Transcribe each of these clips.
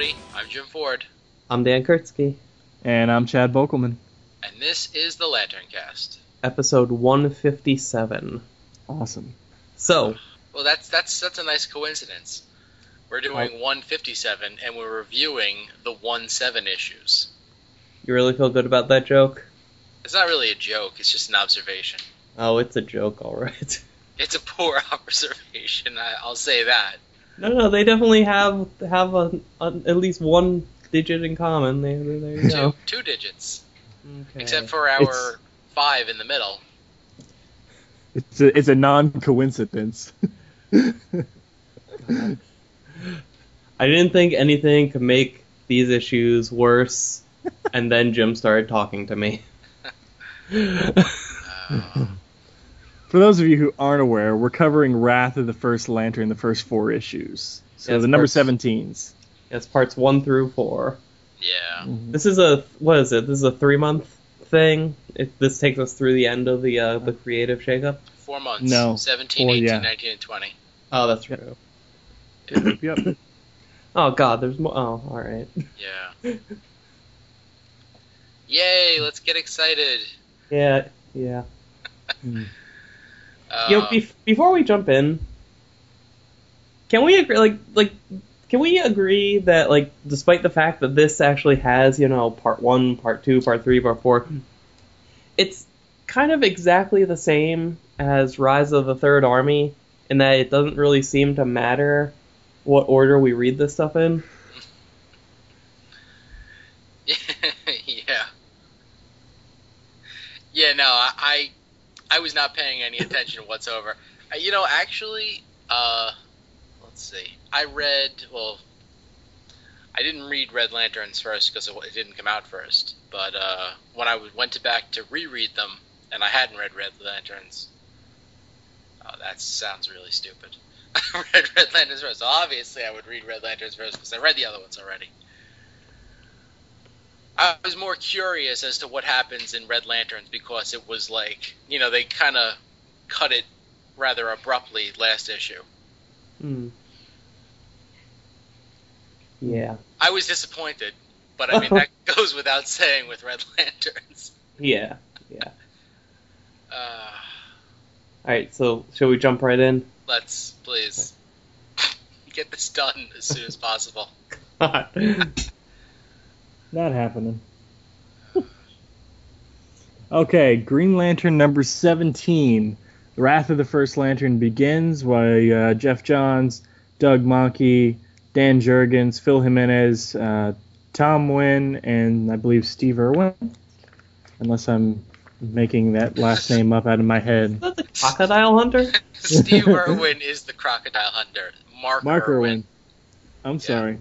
everybody. I'm Jim Ford, I'm Dan Kurtzky, And I'm Chad Bokelman. and this is the Lantern Cast. episode 157. Awesome. So, Well, that's that's that's a nice coincidence. We're doing 157, and we're reviewing the 1-7 issues. you really feel good about that joke? It's not really a joke; it's just an observation. Oh, it's a joke, alright. It's a poor observation. I, I'll say that. No, no, they definitely have have a, a, at least one digit in common. There, there you Two go. two digits, Okay. except for our It's- five in the middle. It's a, it's a non-coincidence. I didn't think anything could make these issues worse, and then Jim started talking to me. Uh, For those of you who aren't aware, we're covering Wrath of the First Lantern, the first four issues. So Yes, the number parts- 17s. It's parts one through four. yeah. This is a what is it? This is a three month thing. It, this takes us through the end of the uh, the creative shakeup. Four months. No. 17, Four, 18, yeah. 19, and 20. Oh, that's true. Yep. Oh God, there's more. Oh, all right. Yeah. Yay! Let's get excited. Yeah, yeah. Uh, you know, bef- before we jump in, can we agree? Like, like, can we agree that, like, despite the fact that this actually has, you know, part one, part two, part three, part four, it's kind of exactly the same as Rise of the Third Army in that it doesn't really seem to matter what order we read this stuff in. yeah. Yeah, no, I, I was not paying any attention whatsoever. You know, actually, uh, let's see. I read, well, I didn't read Red Lanterns first because it, it didn't come out first. But uh, when I went to back to reread them, and I hadn't read Red Lanterns, oh, that sounds really stupid. I read Red Lanterns first. Obviously, I would read Red Lanterns first because I read the other ones already. I was more curious as to what happens in Red Lanterns because it was like, you know, they kind of cut it rather abruptly last issue. Hmm. Yeah. I was disappointed, but I mean that goes without saying with Red Lanterns. Yeah. Yeah. Uh, All right. So, shall we jump right in? let's please get this done as soon as possible. Not happening. okay, Green Lantern number 17. The Wrath of the First Lantern begins by uh, Geoff Johns, Doug Mahnke, Dan Jurgens, Phil Jimenez, uh, Tom Nguyen, and I believe Steve Irwin. Unless I'm making that last name up out of my head. Is that the crocodile hunter? Steve Irwin is the crocodile hunter. Mark, Mark Irwin. Irwin. I'm sorry.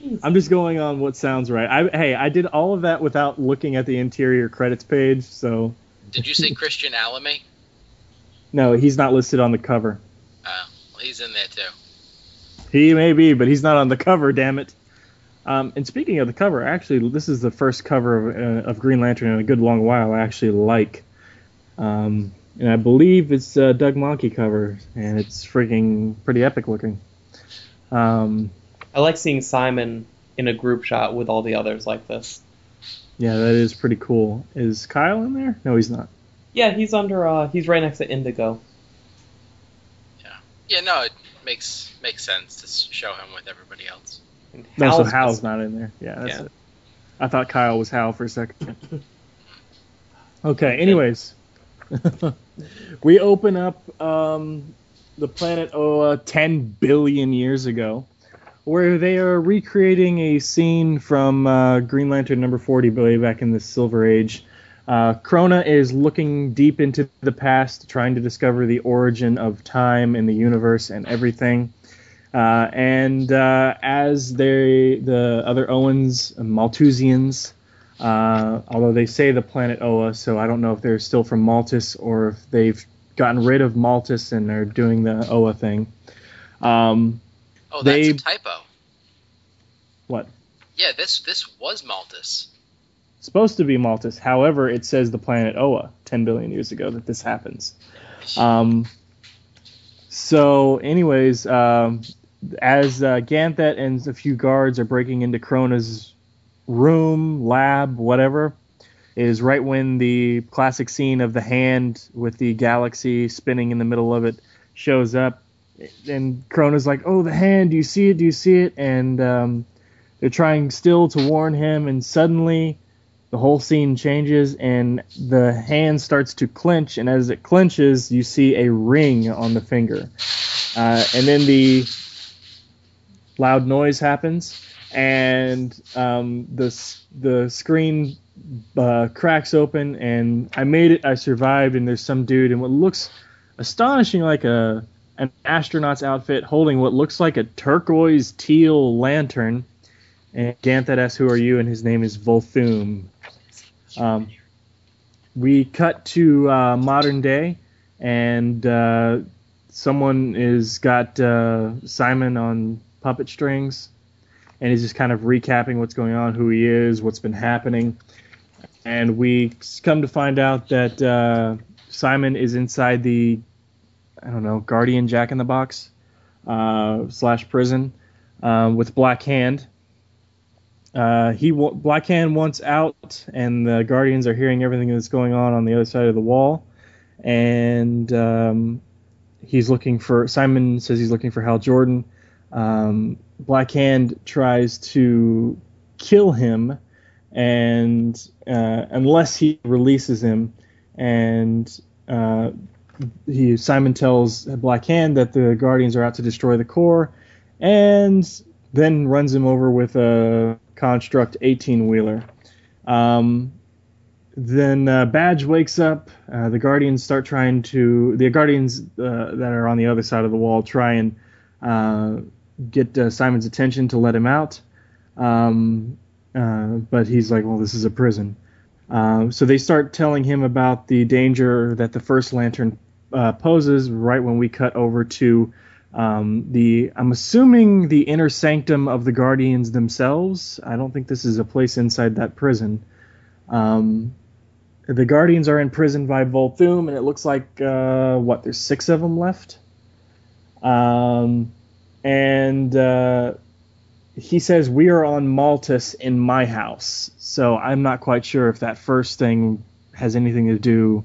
Jeez. I'm just going on what sounds right. I, hey, I did all of that without looking at the interior credits page, so Did you say Christian Alamy? no, he's not listed on the cover. Uh, well, he's in there too. He may be, but he's not on the cover. Damn it. Um, and speaking of the cover, actually, this is the first cover of, uh, of Green Lantern in a good long while I actually like. Um, and I believe it's uh, Doug Mahnke cover, and it's freaking pretty epic looking. Um, I like seeing Simon in a group shot with all the others like this. yeah, that is pretty cool. Is Kyle in there? No, he's not. Yeah, he's under. uh He's right next to Indigo. Yeah, Yeah. no, it makes makes sense to show him with everybody else. And No, so Hal's Hal's not in there. Yeah, that's Yeah. it. I thought Kyle was Hal for a second. okay, anyways. we open up um, the planet Oa 10 billion years ago, where they are recreating a scene from uh, Green Lantern number 40, way back in the Silver Age. Uh, Krona is looking deep into the past, trying to discover the origin of time and the universe and everything. Uh, and uh, as they, the other Oans, Malthusians, uh, although they say the planet Oa, so I don't know if they're still from Maltus or if they've gotten rid of Maltus and are doing the Oa thing. Um, Oh, that's They- a typo. what? Yeah, this this was Maltus. Supposed to be Maltus. However, it says the planet Oa 10 billion years ago that this happens. Um, so, anyways, um, as uh, Ganthet and a few guards are breaking into Krona's room, lab, whatever, is right when the classic scene of the hand with the galaxy spinning in the middle of it shows up. And Krona's like, "Oh, the hand! Do you see it? Do you see it?" And um, they're trying still to warn him, and suddenly the whole scene changes, and the hand starts to clench. And as it clenches, you see a ring on the finger, uh, and then the loud noise happens, and um, the the screen uh, cracks open, and I made it. I survived, and there's some dude in what looks astonishing like a an astronaut's outfit, holding what looks like a turquoise teal lantern. And Ganthet asks, "Who are you?" And his name is Volthoom. Um, we cut to uh, modern day, and uh, someone is got uh, Simon on puppet strings, and he's just kind of recapping what's going on, who he is, what's been happening, and we come to find out that uh, Simon is inside the, I don't know, Guardian Jack in the Box uh, slash prison uh, with Black Hand. Uh, he Black Hand wants out, and the Guardians are hearing everything that's going on on the other side of the wall, and um, he's looking for. Simon says he's looking for Hal Jordan, um, Black Hand tries to kill him, and uh, unless he releases him, and uh, he Simon tells Black Hand that the Guardians are out to destroy the Corps, and then runs him over with a construct 18 wheeler. Um, then uh, Badge wakes up. Uh, the Guardians start trying to. The Guardians uh, that are on the other side of the wall try and uh, get uh, Simon's attention to let him out. Um, uh, but he's like, well, this is a prison. So they start telling him about the danger that the first lantern uh, poses right when we cut over to um, the, I'm assuming the inner sanctum of the Guardians themselves. I don't think this is a place inside that prison. Um, the Guardians are in prison by Volthoom, and it looks like, uh, what, there's six of them left? Um, and uh, he says we are on Maltus in my house. So I'm not quite sure if that first thing has anything to do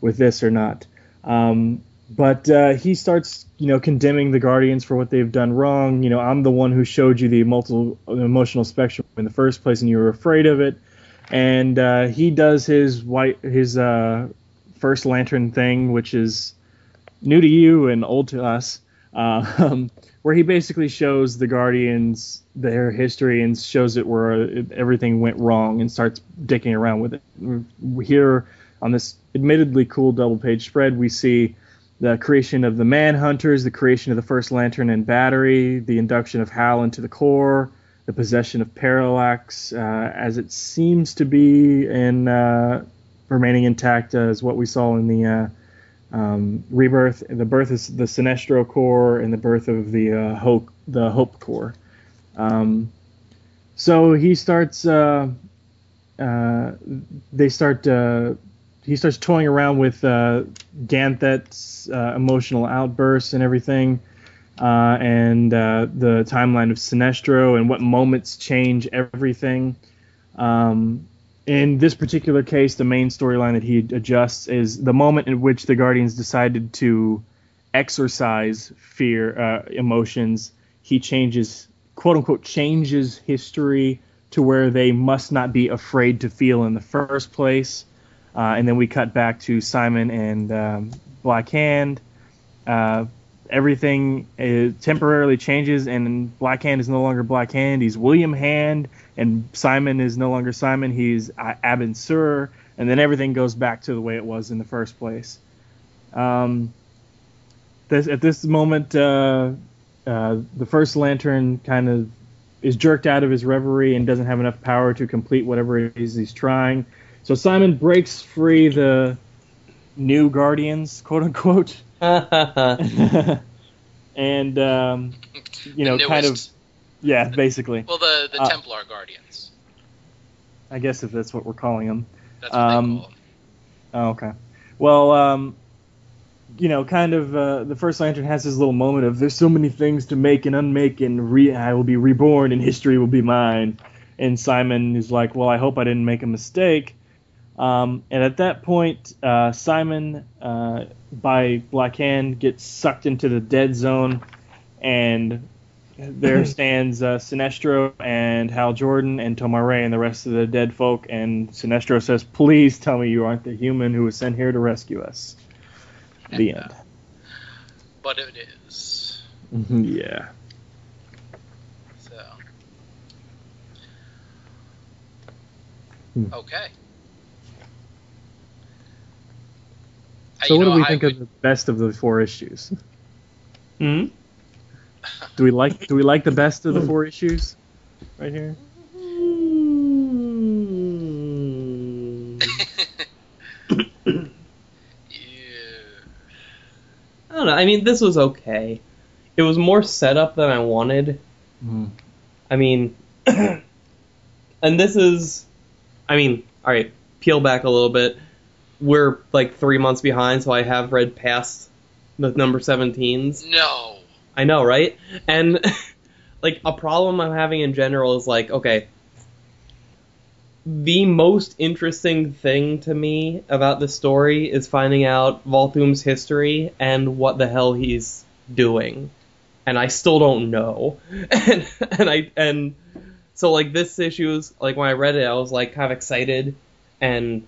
with this or not. Um, but uh, he starts, you know, condemning the Guardians for what they've done wrong. You know, I'm the one who showed you the multiple emotional spectrum in the first place, and you were afraid of it. And uh, he does his white his uh, first lantern thing, which is new to you and old to us. Uh, where he basically shows the Guardians their history and shows it where everything went wrong and starts dicking around with it. Here on this admittedly cool double page spread, we see the creation of the Manhunters, the creation of the First Lantern and Battery, the induction of Hal into the Corps, the possession of Parallax, uh, as it seems to be in uh, remaining intact as what we saw in the uh, um, rebirth, the birth of the Sinestro Corps, and the birth of the uh, Hope, the Hope Corps. Um, so he starts. Uh, uh, they start. Uh, he starts toying around with uh, Ganthet's uh, emotional outbursts and everything, and the timeline of Sinestro and what moments change everything. Um, in this particular case, the main storyline that he adjusts is the moment in which the Guardians decided to exercise fear uh, emotions. He changes, quote unquote, changes history to where they must not be afraid to feel in the first place. Uh, and then we cut back to Simon and um, Black Hand. Uh, everything temporarily changes, and Black Hand is no longer Black Hand. He's William Hand, and Simon is no longer Simon. He's Abin Sur, and then everything goes back to the way it was in the first place. Um, this, at this moment, uh, uh, the first lantern kind of is jerked out of his reverie and doesn't have enough power to complete whatever it is he's trying. So Simon breaks free the new guardians, quote unquote, and um, you know, kind of yeah, basically. Well, the the uh, Templar Guardians. I guess if that's what we're calling them. That's what um, they call them. Oh, okay. Well, um, you know, kind of uh, the first Lantern has his little moment of there's so many things to make and unmake, and re- I will be reborn, and history will be mine. And Simon is like, well, I hope I didn't make a mistake. Um, and at that point, uh, Simon, uh, by Black Hand, gets sucked into the dead zone, and there stands uh, Sinestro and Hal Jordan and Tomar-Re and the rest of the dead folk. And Sinestro says, "Please tell me you aren't the human who was sent here to rescue us." The Yeah. end. But it is. yeah. So. Hmm. Okay. So what know, do we I think would- of the best of the four issues? Hmm? Do we like do we like the best of the four issues right here? Yeah. I don't know. I mean, this was okay. It was more setup than I wanted. I mean, and this is, I mean, all right. Peel back a little bit. We're like three months behind, so I have read past the number 17s. No. I know, right? And like a problem I'm having in general is like, okay, the most interesting thing to me about the story is finding out Volthoom's history and what the hell he's doing. And I still don't know. And and I and so like this issue is like when I read it I was like kind of excited and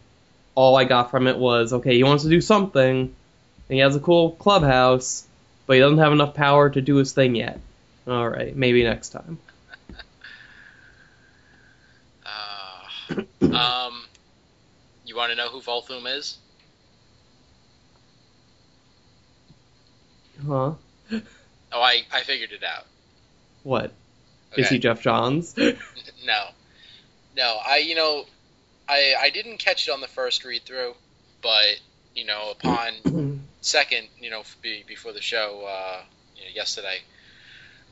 all I got from it was okay, he wants to do something and he has a cool clubhouse but he doesn't have enough power to do his thing yet. All right, maybe next time. Uh, um, you want to know who Volthoom is? Huh? Oh, I, I figured it out. What? Is Okay. he Geoff Johns? No, no. I you know, I I didn't catch it on the first read through, but you know, upon second, you know, be, before the show uh, you know, yesterday,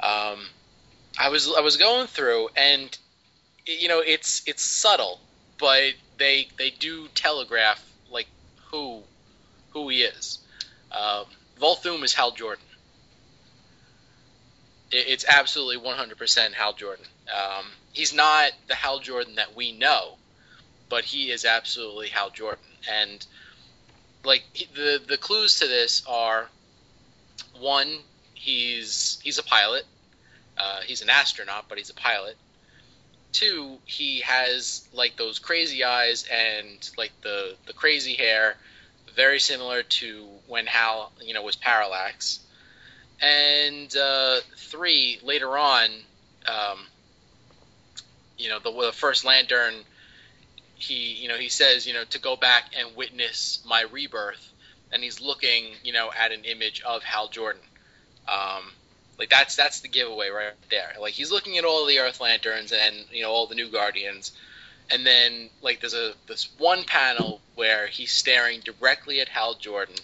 um, I was I was going through, and you know, it's it's subtle, but they they do telegraph like who who he is. Um, Volthoom is Hal Jordan. It, it's absolutely 100% Hal Jordan. Um, he's not the Hal Jordan that we know, but he is absolutely Hal Jordan. And like the the clues to this are one, he's he's a pilot. Uh, he's an astronaut, but he's a pilot. Two, he has like those crazy eyes and like the the crazy hair, very similar to when Hal you know was Parallax. And uh, three, later on, um, you know the, the first Lantern, he you know he says you know to go back and witness my rebirth, and he's looking you know at an image of Hal Jordan. Um, like that's that's the giveaway right there. Like he's looking at all the Earth Lanterns and you know all the new Guardians, and then like there's a this one panel where he's staring directly at Hal Jordan,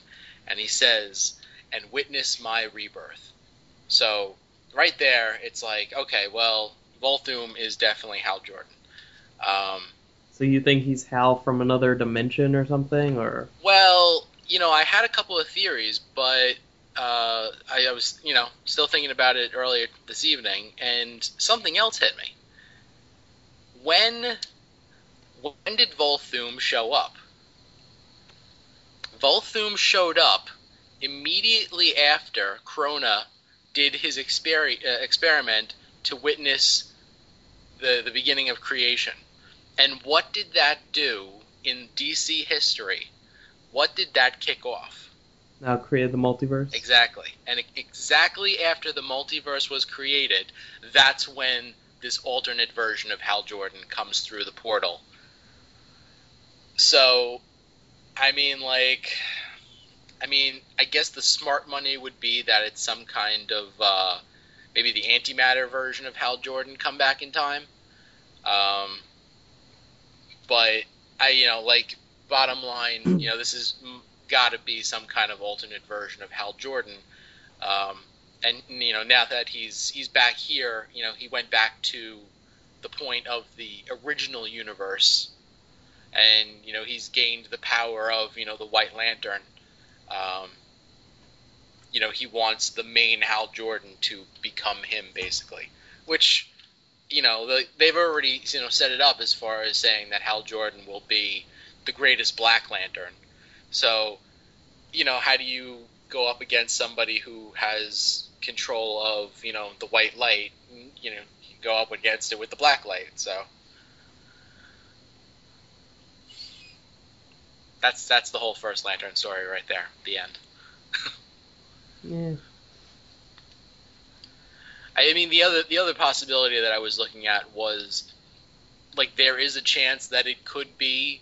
and he says, "And witness my rebirth." So right there, it's like okay, well, Volthoom is definitely Hal Jordan. Um, so you think he's Hal from another dimension or something, or well, you know, I had a couple of theories, but uh, I, I was, you know, still thinking about it earlier this evening, and something else hit me. When when did Volthoom show up? Volthoom showed up immediately after Krona did his exper- uh, experiment to witness the the beginning of creation. And what did that do in DC history? What did that kick off? now created the multiverse? Exactly. And exactly after the multiverse was created, that's when this alternate version of Hal Jordan comes through the portal. So, I mean, like, I mean, I guess the smart money would be that it's some kind of uh, maybe the antimatter version of Hal Jordan come back in time. Um, but I, you know, like, bottom line, you know, this has got to be some kind of alternate version of Hal Jordan. Um, and you know, now that he's he's back here, you know, he went back to the point of the original universe, and you know, he's gained the power of you know the White Lantern. Um, you know he wants the main Hal Jordan to become him basically, which you know they've already you know set it up as far as saying that Hal Jordan will be the greatest Black Lantern. So, you know, how do you go up against somebody who has control of you know the white light? You know, you go up against it with the black light. So. That's that's the whole first Lantern story right there. The end. Yeah. I mean, the other the other possibility that I was looking at was like there is a chance that it could be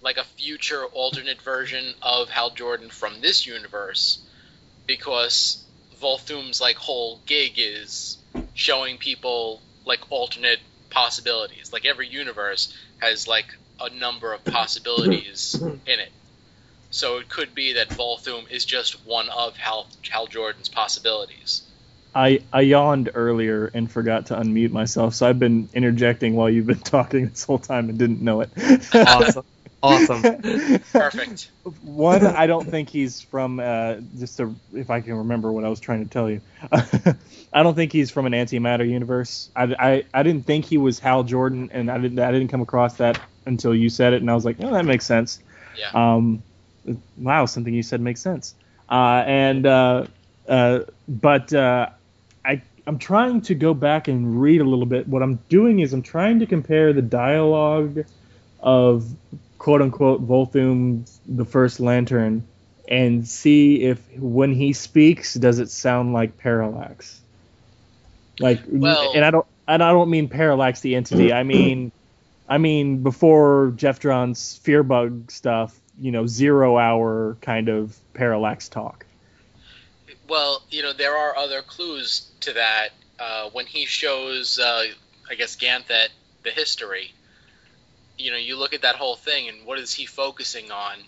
like a future alternate version of Hal Jordan from this universe, because Volthoom's like whole gig is showing people like alternate possibilities. Like every universe has like a number of possibilities in it. So it could be that Volthoom is just one of Hal, Hal Jordan's possibilities. I, I yawned earlier and forgot to unmute myself, so I've been interjecting while you've been talking this whole time and didn't know it. Awesome. Awesome. Perfect. One, I don't think he's from. Uh, just to, if I can remember what I was trying to tell you, I don't think he's from an antimatter universe. I, I, I didn't think he was Hal Jordan, and I didn't I didn't come across that until you said it, and I was like, oh, that makes sense. Yeah. Um, wow, something you said makes sense. Uh, and uh, uh, but uh, I I'm trying to go back and read a little bit. What I'm doing is I'm trying to compare the dialogue of quote unquote Volthoom, the first Lantern, and see if when he speaks, does it sound like Parallax? Like, Well- and I don't and I don't mean Parallax the entity. I mean, I mean before Geoff John's Fearbug stuff. You know, zero hour kind of Parallax talk. Well, you know, there are other clues to that. Uh, when he shows, uh, I guess, Ganthet the history, you know, you look at that whole thing and what is he focusing on?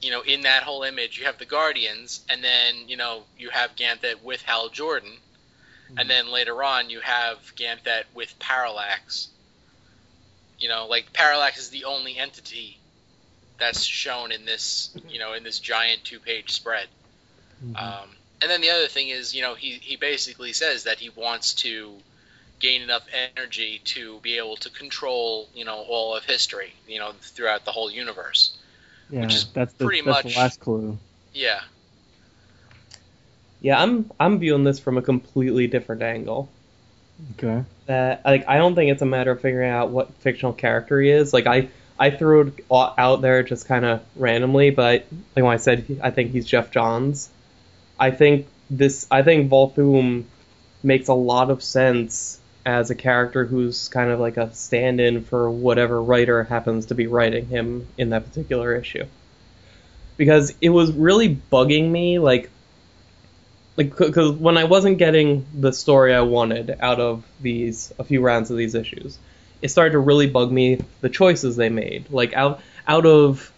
You know, in that whole image, you have the Guardians, and then, you know, you have Ganthet with Hal Jordan, and then later on, you have Ganthet with Parallax. You know, like, Parallax is the only entity that's shown in this, you know, in this giant two page spread. Um, and then the other thing is, you know, he, he basically says that he wants to gain enough energy to be able to control, you know, all of history, you know, throughout the whole universe. Yeah, Which is that's the, pretty that's much- the last clue. Yeah. Yeah, I'm I'm viewing this from a completely different angle. Okay. That like I don't think it's a matter of figuring out what fictional character he is. Like I I threw it out there just kind of randomly, but like when I said I think he's Geoff Johns, I think this I think Volthoom makes a lot of sense as a character who's kind of like a stand-in for whatever writer happens to be writing him in that particular issue. Because it was really bugging me like like because when I wasn't getting the story I wanted out of these a few rounds of these issues, it started to really bug me the choices they made. Like out out of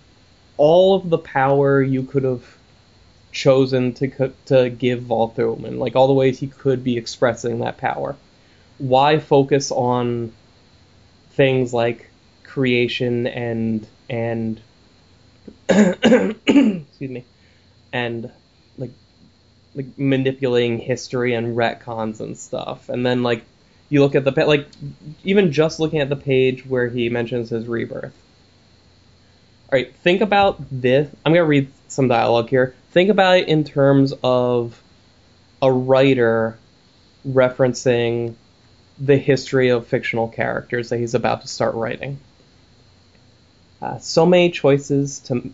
all of the power you could have chosen to to give Volthoom and like all the ways he could be expressing that power, why focus on things like creation and and excuse me and like like manipulating history and retcons and stuff. And then like you look at the like even just looking at the page where he mentions his rebirth. All right, think about this. I'm gonna read some dialogue here. Think about it in terms of a writer referencing the history of fictional characters that he's about to start writing. Uh, so many choices to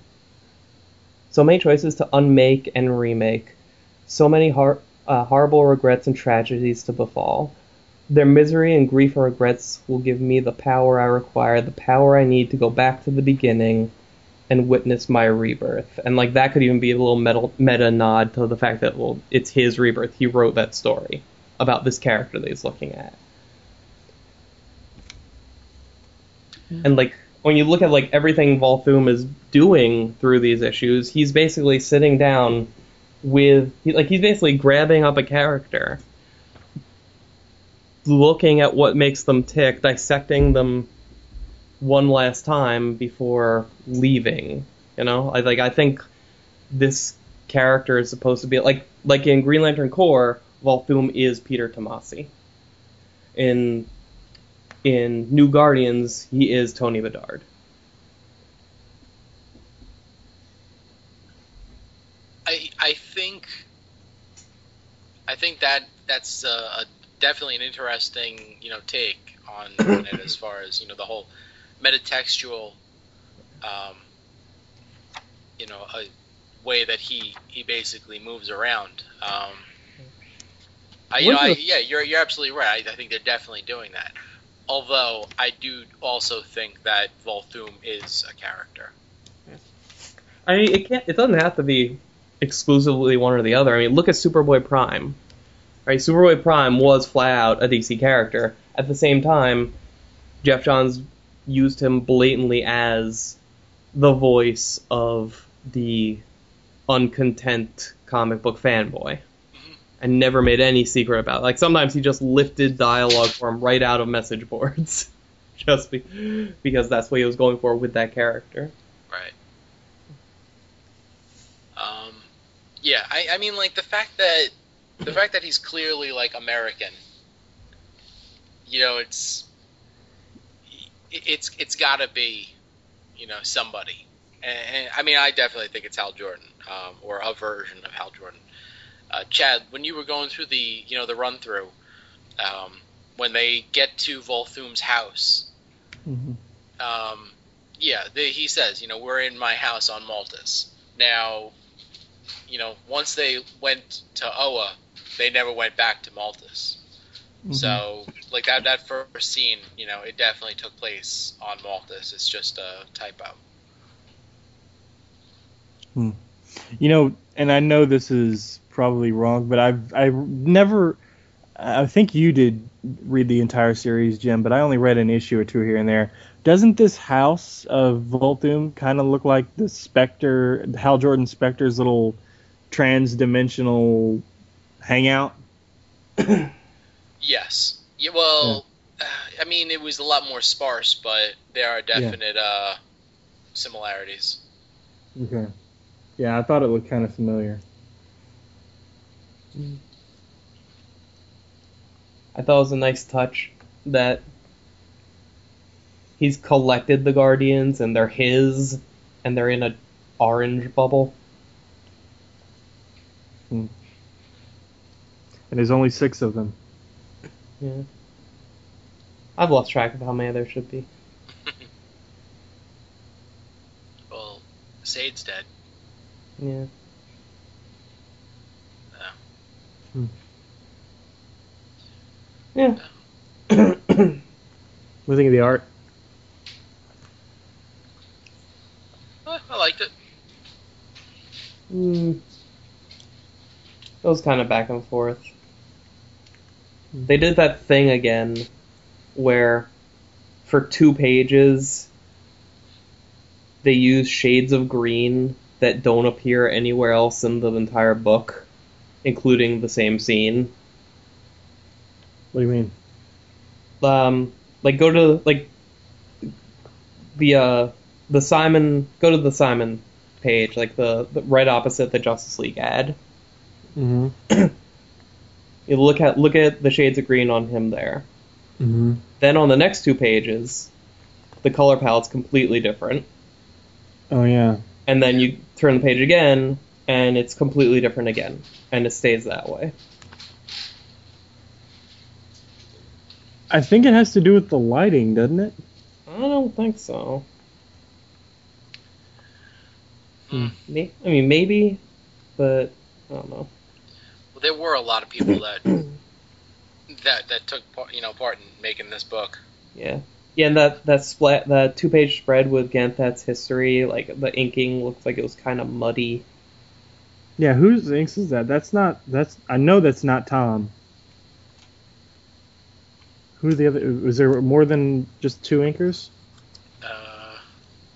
so many choices to unmake and remake so many hor- uh, horrible regrets and tragedies to befall. Their misery and grief and regrets will give me the power I require, the power I need to go back to the beginning and witness my rebirth. And like that could even be a little meta, meta nod to the fact that well, it's his rebirth. He wrote that story about this character that he's looking at. And like when you look at like everything Volthoom is doing through these issues, he's basically sitting down with he, like he's basically grabbing up a character, looking at what makes them tick, dissecting them one last time before leaving. You know, I like I think this character is supposed to be like like in Green Lantern Corps, Volthoom is Peter Tomasi. In in New Guardians, he is Tony Bedard. I I think I think that that's a, definitely an interesting you know take on it as far as you know the whole metatextual um, you know a way that he he basically moves around. Um, I, you know, I, yeah, you're you're absolutely right. I, I think they're definitely doing that. Although I do also think that Volthoom is a character. I mean, it can't. It doesn't have to be exclusively one or the other. I mean, look at Superboy Prime. Right, Superboy Prime was flat out a DC character. At the same time, Geoff Johns used him blatantly as the voice of the uncontent comic book fanboy and never made any secret about it. Like sometimes he just lifted dialogue for him right out of message boards, just be, because that's what he was going for with that character. Right. Um, yeah, I, I mean, like the fact that the fact that he's clearly like American. You know, it's it's it's got to be, you know, somebody. And, and, I mean, I definitely think it's Hal Jordan, um, or a version of Hal Jordan. Uh, Chad, when you were going through the you know the run through, um, when they get to Volthoom's house, Mm-hmm. um, yeah, the, he says, you know, we're in my house on Maltus. Now, you know, once they went to Oa, they never went back to Maltus. Mm-hmm. So, like that that first scene, you know, it definitely took place on Maltus. It's just a typo. You know, and I know this is probably wrong, but I've I never. I think you did read the entire series, Jim, but I only read an issue or two here and there. Doesn't this house of Volthoom kind of look like the Spectre, Hal Jordan Spectre's little trans-dimensional hangout? Yes. Yeah, well, uh, I mean, it was a lot more sparse, but there are definite uh, similarities. Okay. Yeah, I thought it looked kind of familiar. I thought it was a nice touch that he's collected the Guardians and they're his, and they're in a orange bubble. And there's only six of them. Yeah. I've lost track of how many there should be. Well, Sayd's dead. Yeah. Uh, Yeah. What do you think of the art? uh, I liked it. Mm. It was kind of back and forth. They did that thing again where for two pages they use shades of green that don't appear anywhere else in the entire book, including the same scene. What do you mean? um like go to like the uh the Simon go to the Simon page like the, the right opposite the Justice League ad. Mm-hmm. You look at look at the shades of green on him there. Mm-hmm. Then on the next two pages, the color palette's completely different. Oh yeah. And then you turn the page again and it's completely different again and it stays that way. I think it has to do with the lighting, doesn't it? I don't think so. Hmm. I mean maybe, but I don't know. Well, there were a lot of people that that that took part, you know part in making this book. Yeah. Yeah, and that that splat that two page spread with Ganthet's history, like the inking looks like it was kind of muddy. Yeah, whose inks is that? That's not. That's. I know that's not Tom. Who's the other? Was there more than just two inkers? Uh,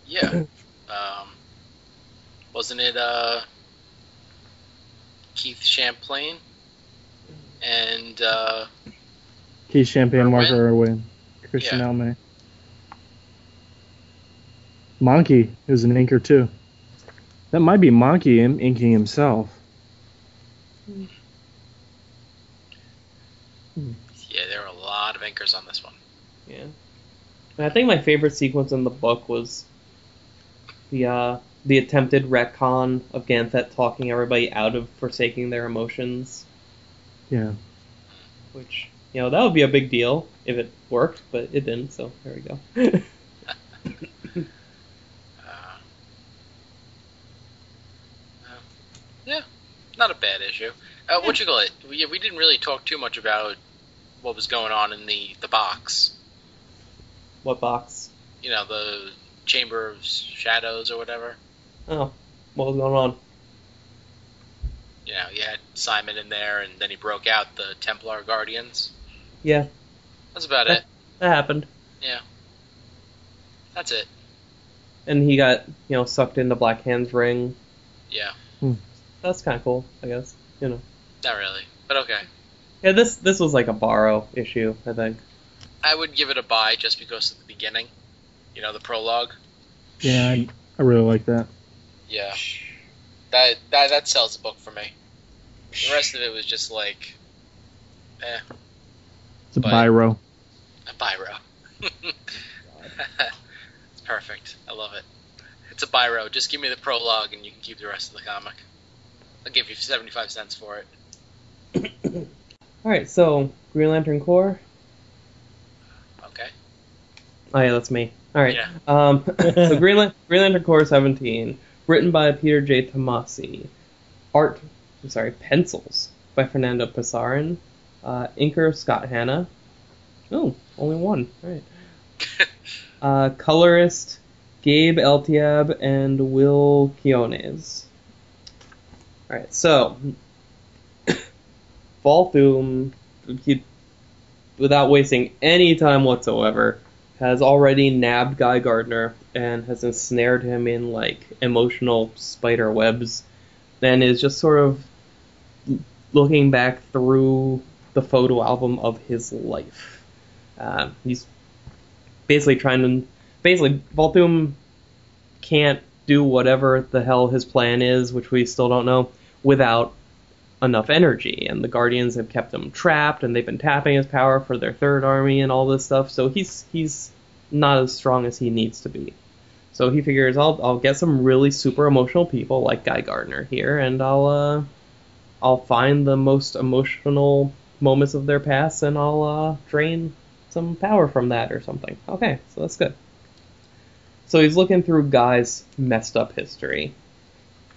yeah. um, wasn't it uh, Keith Champlain and uh, Keith Champagne, Irwin? Mark Irwin, Christian Yeah. Alamy. Mahnke is an inker too. That might be Mahnke im- inking himself. Yeah, there are a lot of inkers on this one. Yeah. I think my favorite sequence in the book was the uh, the attempted retcon of Ganthet talking everybody out of forsaking their emotions, Yeah. which you know that would be a big deal if it worked, but it didn't. So there we go. Uh, uh, yeah, not a bad issue. Uh, what you call it? We, we didn't really talk too much about what was going on in the, the box. what box? You know, the Chamber of Shadows or whatever. Oh, what was going on? You know, you had Simon in there, and then he broke out the Templar Guardians. Yeah, That's about it. that happened. Yeah. That's it. And he got you know sucked into Black Hand's ring. Yeah, hmm. That's kind of cool, I guess. You know. not really, but okay. Yeah, this this was like a borrow issue, I think. I would give it a buy just because of the beginning. You know, the prologue. Yeah, I, I really like that. Yeah, that that that sells the book for me. The rest of it was just like, eh, It's a But- biro. a biro. it's perfect. I love it. It's a biro. Just give me the prologue, and you can keep the rest of the comic. I'll give you seventy-five cents for it. All right, so Green Lantern Corps. Okay. Oh yeah, that's me. All right. Yeah. Um, so Green, Lan- Green Lantern Corps 17, written by Peter J. Tomasi, art, I'm sorry, pencils by Fernando Pasarin, uh, inker Scott Hanna. Oh, only one. All right. Uh, colorist Gabe Eltaeb and Will Quiones. All right, so Volthoom, he, without wasting any time whatsoever, has already nabbed Guy Gardner and has ensnared him in like emotional spider webs, and is just sort of looking back through the photo album of his life. Uh, he's basically trying to basically Volthoom can't do whatever the hell his plan is, which we still don't know, without enough energy. And the Guardians have kept him trapped, and they've been tapping his power for their third army and all this stuff. So he's he's not as strong as he needs to be. So he figures I'll I'll get some really super emotional people like Guy Gardner here, and I'll uh I'll find the most emotional moments of their past, and I'll uh, drain some power from that or something. Okay, so that's good. So he's looking through Guy's messed up history.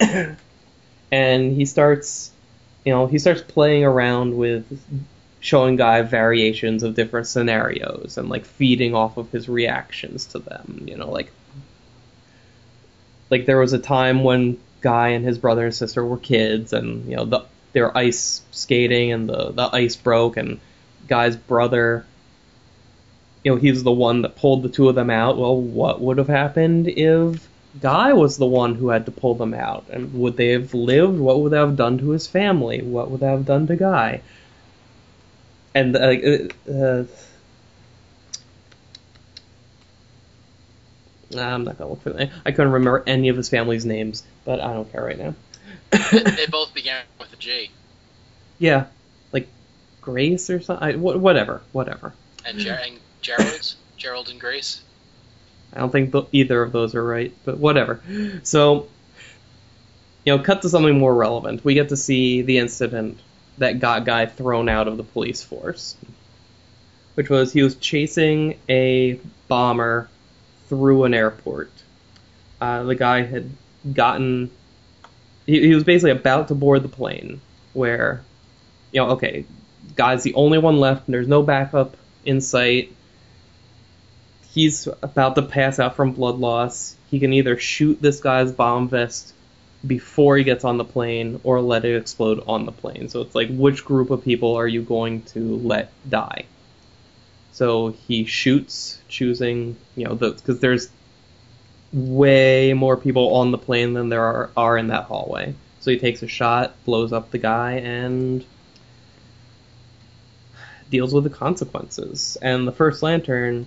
and he starts, you know, he starts playing around with showing Guy variations of different scenarios and like feeding off of his reactions to them, you know, like like there was a time when Guy and his brother and sister were kids and, you know, the they were ice skating and the the ice broke and Guy's brother you know, he's the one that pulled the two of them out. Well, what would have happened if Guy was the one who had to pull them out? And would they have lived? What would they have done to his family? What would they have done to Guy? And like, uh, uh, I'm not gonna look for that. I couldn't remember any of his family's names, but I don't care right now. they both began with a G. yeah, like Grace or something. I, wh- whatever, whatever. And, Ger- and Gerald's Gerald and Grace. I don't think th- either of those are right, but whatever. So, you know, cut to something more relevant. We get to see the incident that got Guy thrown out of the police force, which was he was chasing a bomber through an airport. Uh, the guy had gotten. He, he was basically about to board the plane, where, you know, okay, Guy's the only one left, and there's no backup in sight he's about to pass out from blood loss. He can either shoot this guy's bomb vest before he gets on the plane or let it explode on the plane. So it's like, which group of people are you going to let die? So he shoots, choosing, you know, because there's way more people on the plane than there are, are in that hallway. So he takes a shot, blows up the guy, and deals with the consequences. And the first lantern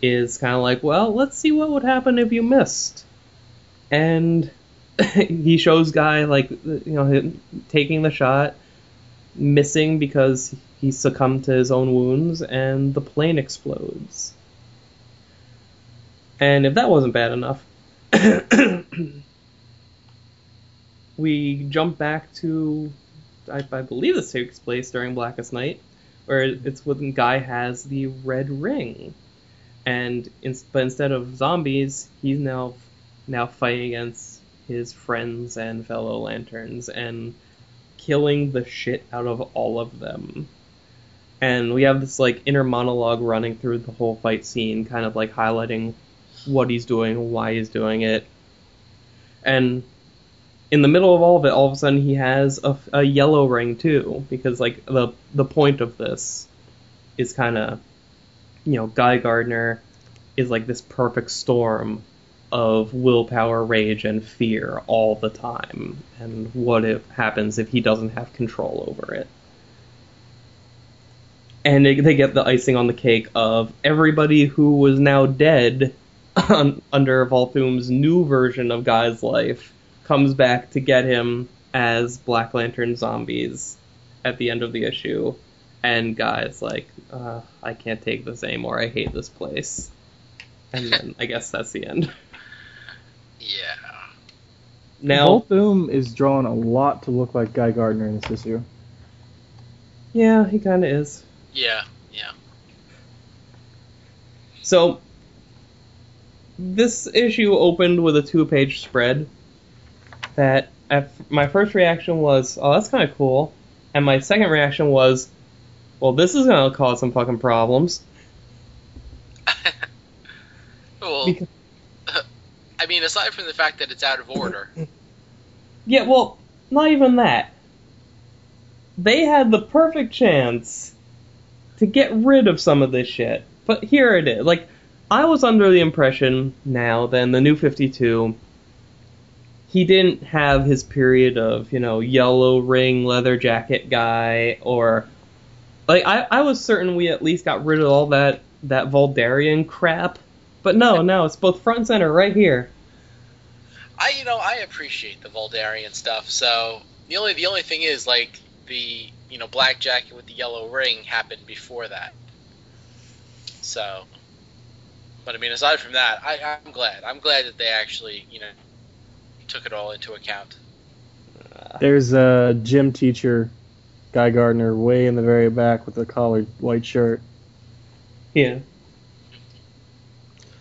is kind of like, well, let's see what would happen if you missed. And he shows guy like you know taking the shot, missing because he succumbed to his own wounds, and the plane explodes. And if that wasn't bad enough, we jump back to I, I believe this takes place during Blackest Night, where it's when Guy has the red ring, and in, but instead of zombies, he's now now fighting against his friends and fellow lanterns and killing the shit out of all of them. And we have this like inner monologue running through the whole fight scene, kind of like highlighting what he's doing, why he's doing it. And in the middle of all of it, all of a sudden he has a, a yellow ring too, because like the the point of this is kind of, you know, Guy Gardner is like this perfect storm of willpower, rage, and fear all the time, and what if happens if he doesn't have control over it. And they, they get the icing on the cake of everybody who was now dead on, under Volthoom's new version of Guy's life comes back to get him as Black Lantern zombies at the end of the issue. And Guy's like, uh, I can't take this anymore. I hate this place. And then I guess that's the end. Yeah. Now, Volthoom is drawn a lot to look like Guy Gardner in this issue. yeah, he kind of is. Yeah. Yeah. So, this issue opened with a two-page spread that at, my first reaction was, "Oh, that's kind of cool," and my second reaction was, "Well, this is gonna cause some fucking problems." well, Because- I mean, aside from the fact that it's out of order, Yeah, well, not even that. They had the perfect chance to get rid of some of this shit, but here it is. Like, I was under the impression now that in the new 52, he didn't have his period of, you know, yellow ring, leather jacket guy, or. Like, I, I was certain we at least got rid of all that, that Vuldarian crap, but no, no, it's both front and center right here. I you know I appreciate the Vuldarian stuff. So the only the only thing is like the you know black jacket with the yellow ring happened before that. So, but I mean, aside from that, I, I'm glad. I'm glad that they actually you know took it all into account. There's a gym teacher, Guy Gardner, way in the very back with a collared white shirt. Yeah.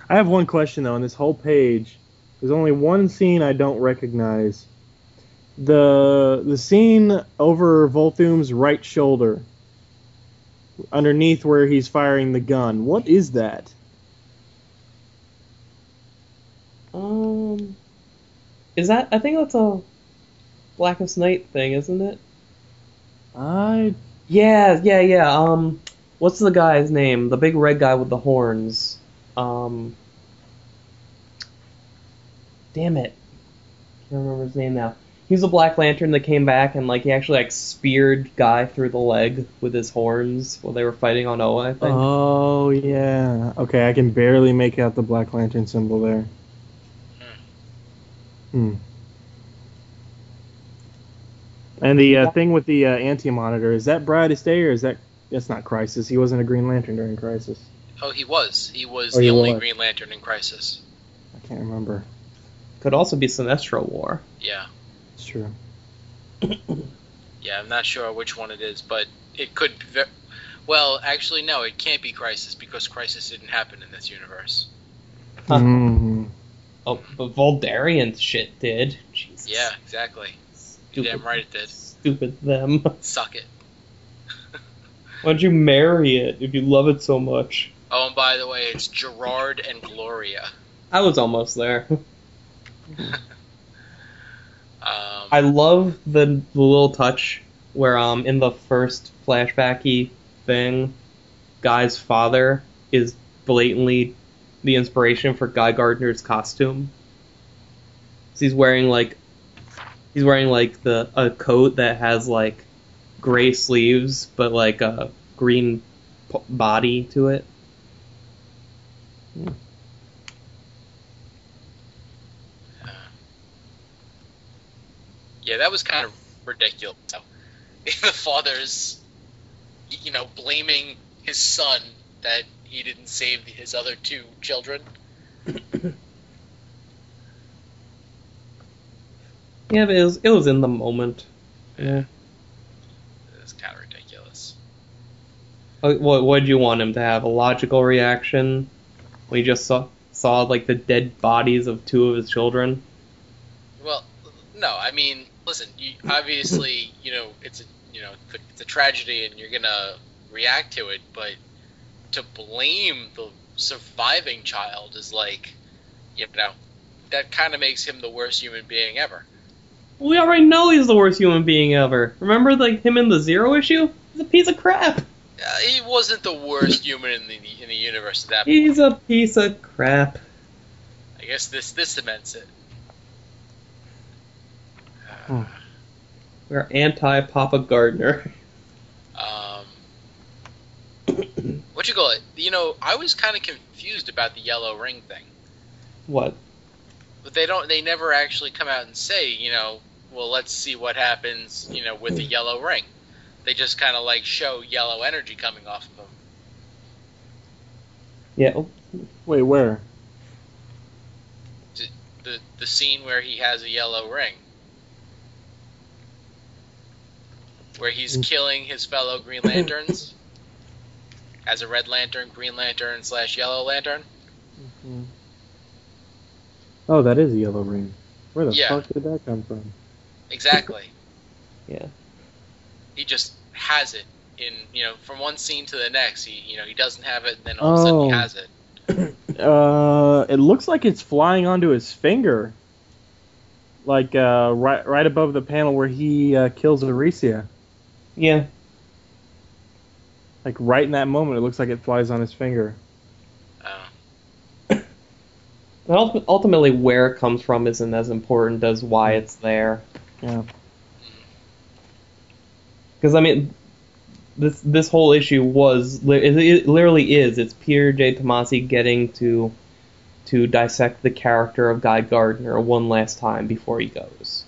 I have one question though. On this whole page, there's only one scene I don't recognize. The the scene over Volthoom's right shoulder, underneath where he's firing the gun. What is that? Um, is that? I think that's a Blackest Night thing, isn't it? I Yeah, yeah, yeah. Um, what's the guy's name? The big red guy with the horns. Um, damn it, can't remember his name now. He's a Black Lantern that came back and like he actually like speared guy through the leg with his horns while they were fighting on Oa. I think. Oh yeah. Okay, I can barely make out the Black Lantern symbol there. Hmm. And the uh, thing with the uh, anti-monitor is that Brightest Day or is that that's not Crisis? He wasn't a Green Lantern during Crisis. Oh, he was. He was Oh, the he only was. Green Lantern in Crisis. I can't remember. Could also be Sinestro War. Yeah. It's true. Yeah, I'm not sure which one it is, but it could. Ve- well, actually, no, it can't be Crisis because Crisis didn't happen in this universe. Huh. Mhm. Oh, but Vuldarian shit did. Jesus. Yeah, exactly. You're Stupid. damn right it did. Stupid them. Suck it. Why don't you marry it if you love it so much? Oh, and by the way, it's Gerard and Gloria. I was almost there. Um, I love the, the little touch where um in the first flashbacky thing, Guy's father is blatantly the inspiration for Guy Gardner's costume. 'Cause he's wearing like he's wearing like the a coat that has like gray sleeves but like a green p- body to it. Yeah, that was kind of ridiculous. So, the father's, you know, blaming his son that he didn't save his other two children. Yeah, but it was it was in the moment. Yeah. It's kind of ridiculous. Uh, What what did you want him to have? A logical reaction he just saw saw like the dead bodies of two of his children? Well, no, I mean, listen. You, obviously, you know, it's a you know, it's a tragedy, and you're gonna react to it. But to blame the surviving child is like, you know, that kind of makes him the worst human being ever. We already know he's the worst human being ever. Remember like him in the zero issue? He's a piece of crap. Uh, he wasn't the worst human in the in the universe at that point. He's a piece of crap. I guess this this cements it. Hmm. We're anti Papa Gardner. Um, what you call it? You know, I was kind of confused about the yellow ring thing, What? but they don't. They never actually come out and say, you know, well, let's see what happens, you know, with the yellow ring. They just kind of like show yellow energy coming off of him. Yeah. oh, Wait, where? The the scene where he has a yellow ring, where he's mm. killing his fellow Green Lanterns. As a Red Lantern, Green Lantern slash Yellow Lantern. Mm-hmm. Oh, that is a yellow ring. Where the Yeah. fuck did that come from? Exactly. Yeah. he just has it in you know from one scene to the next he you know he doesn't have it and then all of a sudden he Oh. has it Uh, it looks like it's flying onto his finger. Like uh, right, right above the panel where he uh, kills Arisia. Yeah. Like right in that moment, it looks like it flies on his finger. uh, But ultimately, where it comes from isn't as important as why it's there. Yeah. Because I mean, this this whole issue was it, it literally is. It's Peter J. Tomasi getting to to dissect the character of Guy Gardner one last time before he goes,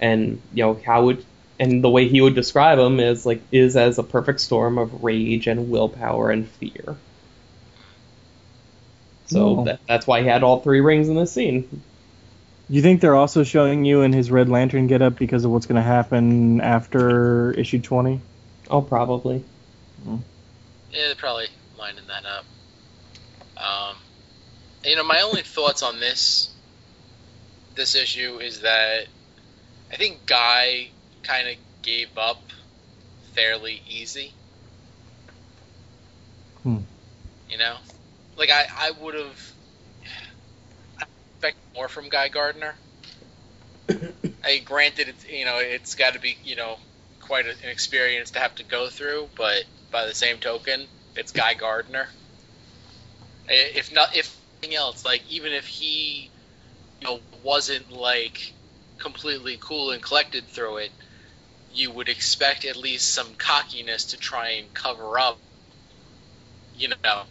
and you know how would and the way he would describe him is like is as a perfect storm of rage and willpower and fear. So Oh. that, that's why he had all three rings in this scene. Do you think they're also showing you in his Red Lantern getup because of what's going to happen after issue 20? Oh, probably. yeah they're probably lining that up um, you know my only thoughts on this this issue is that I think Guy kind of gave up fairly easy Hmm. you know like I I would have expect more from Guy Gardner I granted it's you know it's got to be you know quite an experience to have to go through, but by the same token, it's Guy Gardner. If not, if nothing else, like even if he you know wasn't like completely cool and collected through it, you would expect at least some cockiness to try and cover up, you know,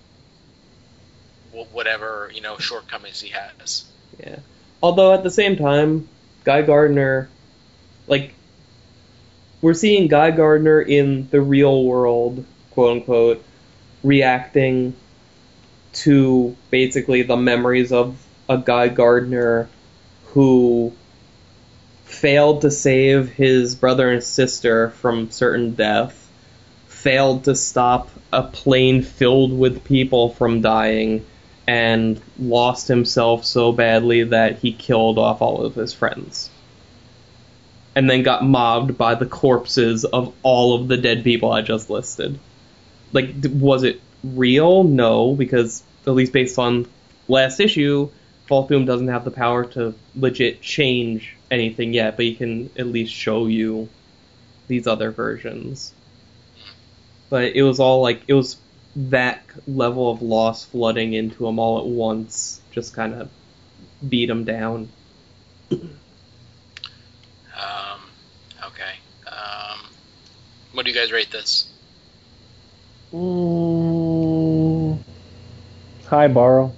whatever you know shortcomings he has. Yeah. Although at the same time, Guy Gardner, like, we're seeing Guy Gardner in the real world, quote unquote, reacting to basically the memories of a Guy Gardner who failed to save his brother and sister from certain death, failed to stop a plane filled with people from dying, and lost himself so badly that he killed off all of his friends. And then got mobbed by the corpses of all of the dead people I just listed. Like, was it real? No, because at least based on last issue, Volthoom doesn't have the power to legit change anything yet, but he can at least show you these other versions. But it was all like, it was that level of loss flooding into him all at once just kind of beat him down. Um, okay. Um, what do you guys rate this? Mm, high, Borrow.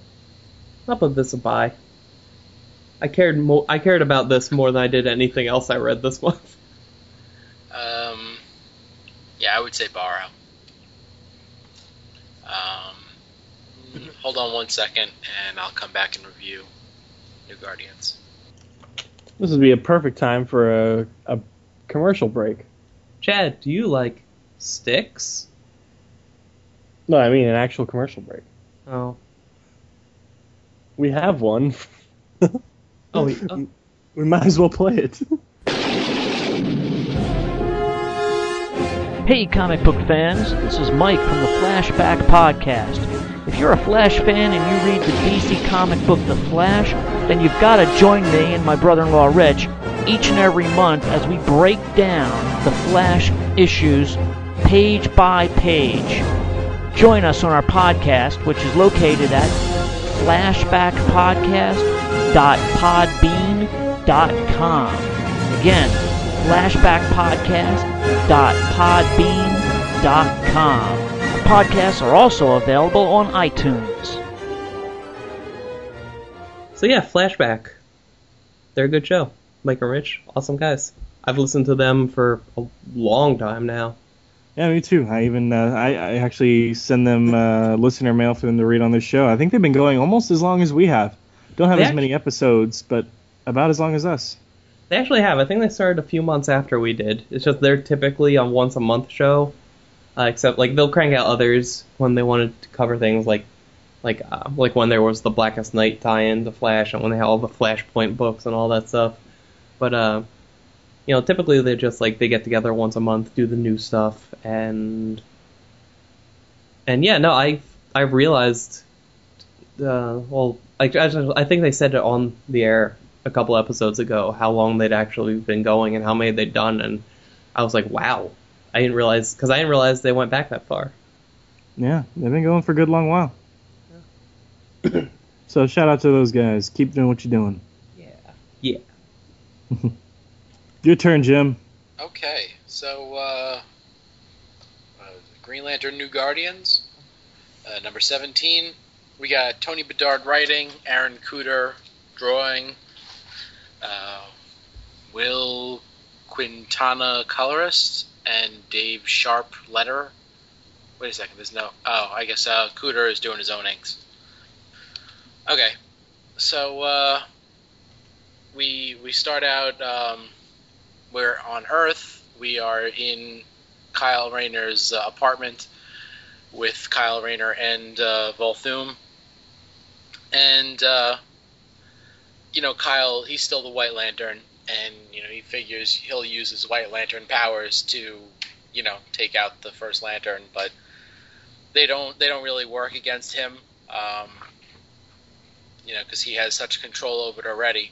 I'll put this a buy. I cared mo- I cared about this more than I did anything else I read this month. Um, yeah, I would say borrow. Um, hold on one second, and I'll come back and review New Guardians. This would be a perfect time for a, a commercial break. Chad, do you like sticks? No, I mean an actual commercial break. Oh. We have one. Oh, we- oh. We might as well play it. Hey, comic book fans, this is Mike from the Flashback Podcast. If you're a Flash fan and you read the DC comic book The Flash, then you've got to join me and my brother in law Rich each and every month as we break down the Flash issues page by page. Join us on our podcast, which is located at flashbackpodcast.podbean.com. Again, flashbackpodcast.podbean.com. The podcasts are also available on iTunes. So yeah, Flashback. They're a good show. Mike and Rich, awesome guys. I've listened to them for a long time now. yeah, me too. I even uh, I, I actually send them uh, listener mail for them to read on this show. I think they've been going almost as long as we have. Don't have They as many episodes, but about as long as us. They actually have. I think they started a few months after we did. It's just they're typically a once a month show, uh, except like they'll crank out others when they wanted to cover things like like uh, like when there was the Blackest Night tie-in to Flash, and when they had all the Flashpoint books and all that stuff. But uh, you know, typically they just like they get together once a month, do the new stuff, and and yeah, no, I I realized, uh, well, I, I think they said it on the air a couple episodes ago how long they'd actually been going and how many they'd done, and I was like, wow, I didn't realize because I didn't realize they went back that far. Yeah, they've been going for a good long while. so shout out to those guys. Keep doing what you're doing. Yeah, yeah. Your turn, Jim. Okay, so uh, uh, Green Lantern New Guardians, uh, number 17. We got Tony Bedard writing, Aaron Kuder drawing, uh, Wil Quintana colorist, and Dave Sharpe letter. Wait a second, there's no. Oh, I guess uh, Kuder is doing his own inks. Okay, so uh, we we start out. Um, we're on Earth. We are in Kyle Rayner's uh, apartment with Kyle Rayner and uh, Volthoom. And, uh, you know, Kyle, he's still the White Lantern, and, you know, he figures he'll use his White Lantern powers to, you know, take out the First Lantern, but they don't, they don't really work against him, um, you know, because he has such control over it already.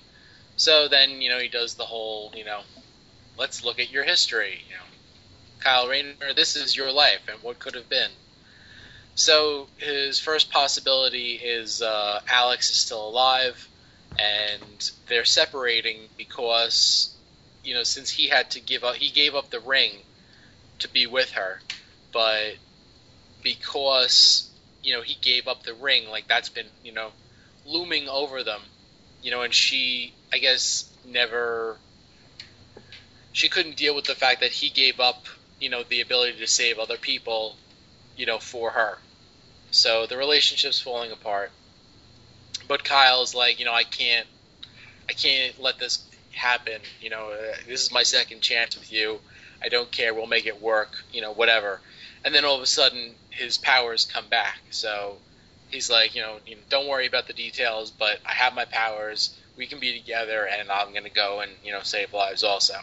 So then, you know, he does the whole, you know, let's look at your history. You know, Kyle Rayner, this is your life and what could have been. So his first possibility is uh, Alex is still alive, and they're separating because, you know, since he had to give up, he gave up the ring to be with her, but because you know he gave up the ring, like that's been you know looming over them, you know, and she, I guess, never she couldn't deal with the fact that he gave up, you know, the ability to save other people, you know, for her. So the relationship's falling apart. But Kyle's like, you know, I can't, I can't let this happen. You know, uh, this is my second chance with you. I don't care. We'll make it work. You know, whatever. And then all of a sudden, his powers come back. So he's like, you know, you know, don't worry about the details, but I have my powers. We can be together, and I'm gonna go and you know save lives also.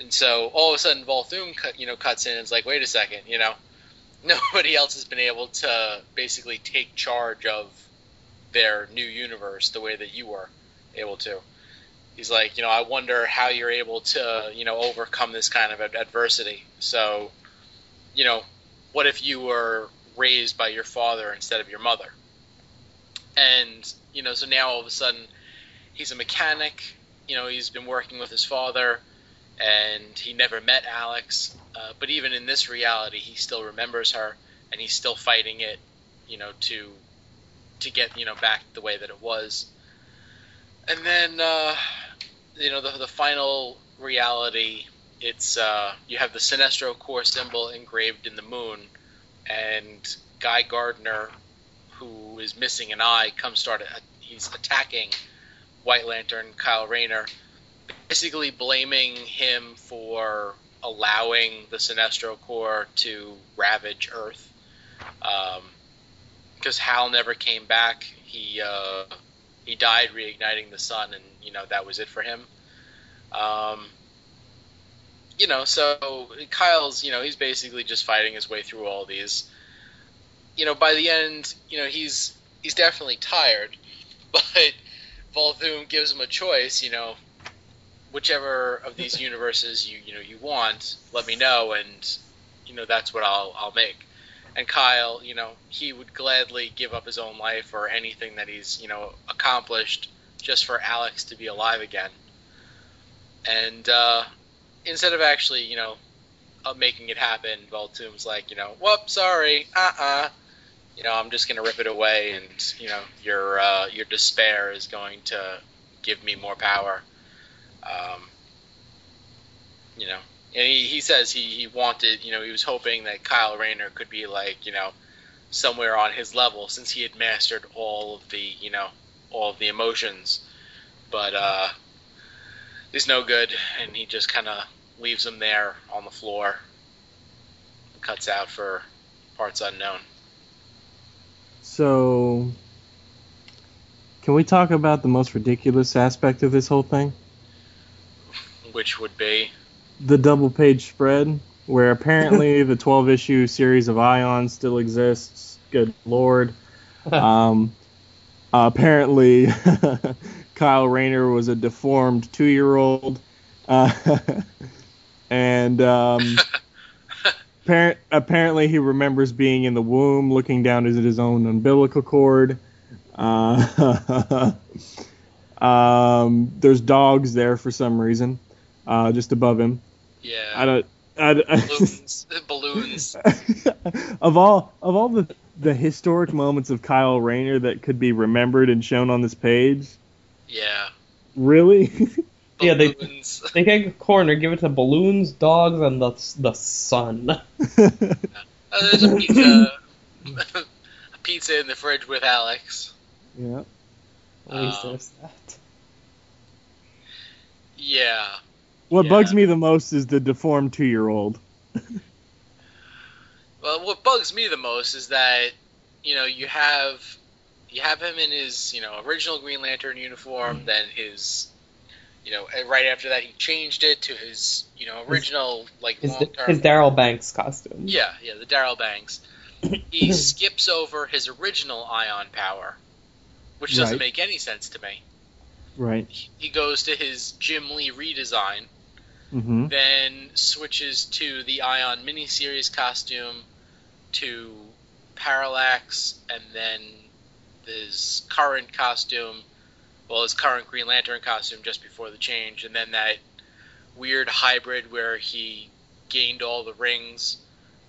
And so all of a sudden, Volthoom, cut, you know, cuts in and is like, wait a second, you know, nobody else has been able to basically take charge of their new universe the way that you were able to. He's like, you know, I wonder how you're able to, you know, overcome this kind of ad- adversity. So, you know, what if you were raised by your father instead of your mother? And, you know, so now all of a sudden he's a mechanic, you know, he's been working with his father and he never met Alex. Uh, but even in this reality, he still remembers her, and he's still fighting it, you know, to to get you know back the way that it was. And then, uh, you know, the, the final reality, it's uh, you have the Sinestro Corps symbol engraved in the moon, and Guy Gardner, who is missing an eye, comes start. He's attacking White Lantern Kyle Rayner, basically blaming him for allowing the Sinestro Corps to ravage Earth. Because Hal never came back. He uh, he died reigniting the sun, and you know that was it for him. Um, you know, so Kyle's, you know, he's basically just fighting his way through all these. You know, by the end, you know, he's he's definitely tired, but Volthoom gives him a choice. You know, whichever of these universes you you know you want, let me know, and you know that's what I'll I'll make. And Kyle, you know, he would gladly give up his own life or anything that he's you know accomplished just for Alex to be alive again. And uh, instead of actually, you know, uh, making it happen, Volthoom's like, you know, whoop, sorry, uh-uh. You know, I'm just gonna rip it away, and you know, your uh, your despair is going to give me more power. Um, you know, and he, he says he, he wanted, you know, he was hoping that Kyle Rayner could be like, you know, somewhere on his level since he had mastered all of the, you know, all of the emotions. But uh, he's no good, and he just kind of leaves him there on the floor. Cuts out for parts unknown. So, can we talk about the most ridiculous aspect of this whole thing? Which would be The double page spread, where apparently the 12 issue series of Ion still exists. Good lord. Um, uh, apparently, Kyle Rayner was a deformed two year old. Uh, and um, apparent, apparently, he remembers being in the womb looking down at his own umbilical cord. Uh, um, there's dogs there for some reason, uh, just above him. Yeah, I don't. I, balloons, balloons. of all of all the the historic moments of Kyle Rayner that could be remembered and shown on this page, Yeah, really? Yeah, they- balloons. They take a corner, give it to balloons, dogs, and the the sun. Oh, there's a pizza, a pizza in the fridge with Alex. yeah. At least Um, there's that. Yeah, What Yeah. bugs me the most is the deformed two year old. Well, what bugs me the most is that you know you have you have him in his you know original Green Lantern uniform, mm. then his you know right after that he changed it to his you know original like His, his Darryl Banks costume. yeah, yeah, the Darryl Banks. He skips over his original ion power, which doesn't Right. make any sense to me. Right. He goes to his Jim Lee redesign, Mm-hmm. then switches to the Ion miniseries costume, to Parallax, and then his current costume, well, his current Green Lantern costume just before the change, and then that weird hybrid where he gained all the rings,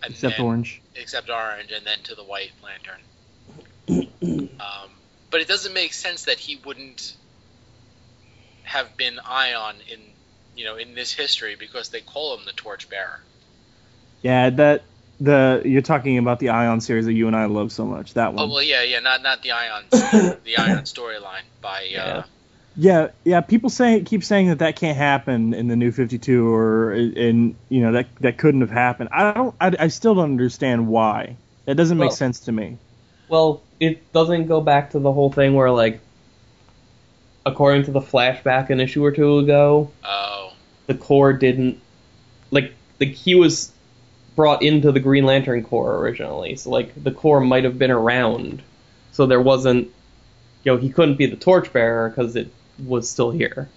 and Except then, orange. except orange, and then to the White Lantern. Um, but it doesn't make sense that he wouldn't have been Ion in you know in this history because they call him the Torchbearer. Yeah, that the you're talking about the Ion series that you and I love so much. That Oh one. well, yeah, yeah, not not the Ion the Ion storyline by uh, Yeah. Yeah, yeah. People say keep saying that that can't happen in the New Fifty Two, or in you know that that couldn't have happened. I don't. I, I still don't understand why. That doesn't make Well- sense to me. Well, it doesn't go back to the whole thing where, like, according to the flashback an issue or two ago, oh the Corps didn't like the he was brought into the Green Lantern Corps originally, so like the Corps might have been around, so there wasn't, you know, he couldn't be the torchbearer because it was still here.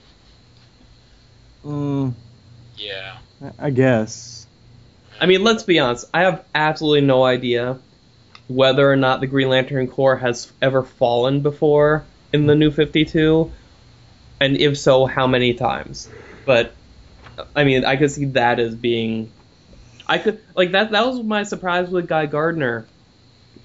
Mm, yeah, I guess. I mean, let's be honest. I have absolutely no idea whether or not the Green Lantern Corps has ever fallen before in the New 52, and if so, how many times. But I mean, I could see that as being. I could like that. That was my surprise with Guy Gardner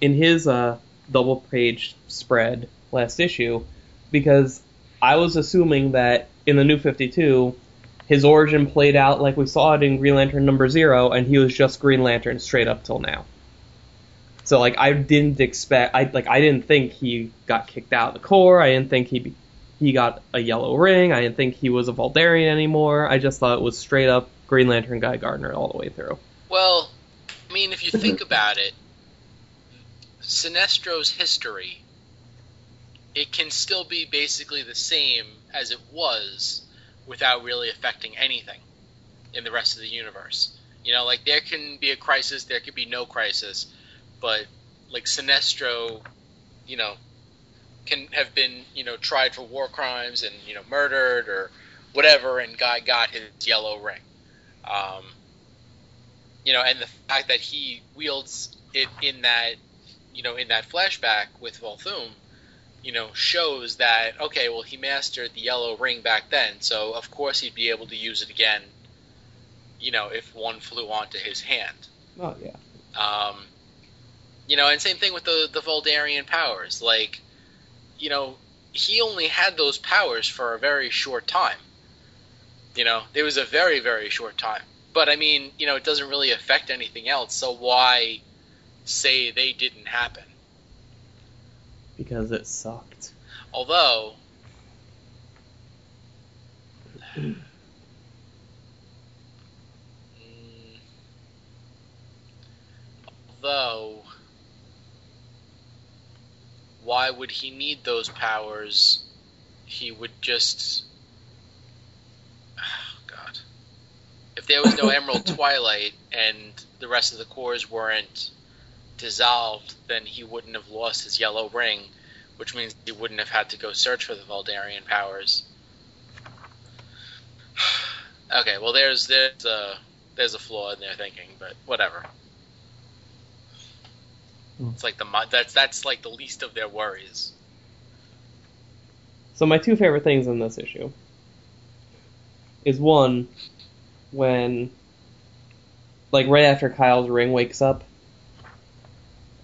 in his uh, double page spread last issue, because I was assuming that in the New 52, his origin played out like we saw it in Green Lantern number zero, and he was just Green Lantern straight up till now. So like I didn't expect, I like I didn't think he got kicked out of the Corps. I didn't think he he got a yellow ring. I didn't think he was a Vuldarian anymore. I just thought it was straight up Green Lantern Guy Gardner all the way through. Well, I mean, if you think about it, Sinestro's history, it can still be basically the same as it was without really affecting anything in the rest of the universe. You know, like there can be a crisis, there could be no crisis, but like Sinestro, you know, can have been, you know, tried for war crimes and, you know, murdered or whatever, and guy got his yellow ring. Um, you know, and the fact that he wields it in that, you know, in that flashback with Volthoom, you know, shows that okay, well, he mastered the yellow ring back then, so of course he'd be able to use it again. You know, if one flew onto his hand. Oh yeah. Um, you know, and same thing with the the Vuldarian powers. Like, you know, he only had those powers for a very short time. You know, it was a very very short time. But I mean, you know, it doesn't really affect anything else. So why say they didn't happen? Because it sucked. Although, Mm, although, why would he need those powers? He would just. Oh, God. If there was no Emerald Twilight and the rest of the cores weren't dissolved, then he wouldn't have lost his yellow ring, which means he wouldn't have had to go search for the Vuldarian powers. okay, well there's there's a there's a flaw in their thinking, but whatever. It's like the that's that's like the least of their worries. So my two favorite things in this issue is one when like right after Kyle's ring wakes up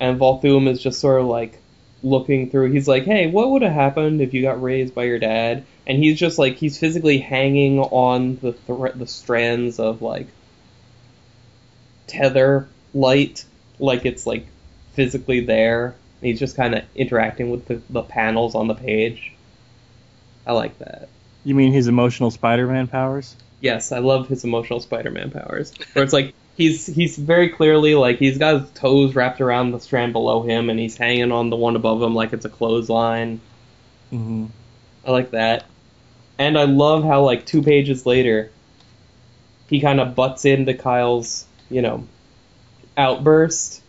and Volthoom is just sort of like looking through he's like, Hey, what would have happened if you got raised by your dad? And he's just like he's physically hanging on the thre- the strands of like tether light like it's like physically there. He's just kind of interacting with the, the panels on the page. I like that. You mean his emotional Spider-Man powers? Yes, I love his emotional Spider-Man powers. Where it's like he's he's very clearly like he's got his toes wrapped around the strand below him, and he's hanging on the one above him like it's a clothesline. Mm-hmm. I like that, and I love how like two pages later, he kind of butts into Kyle's you know outburst,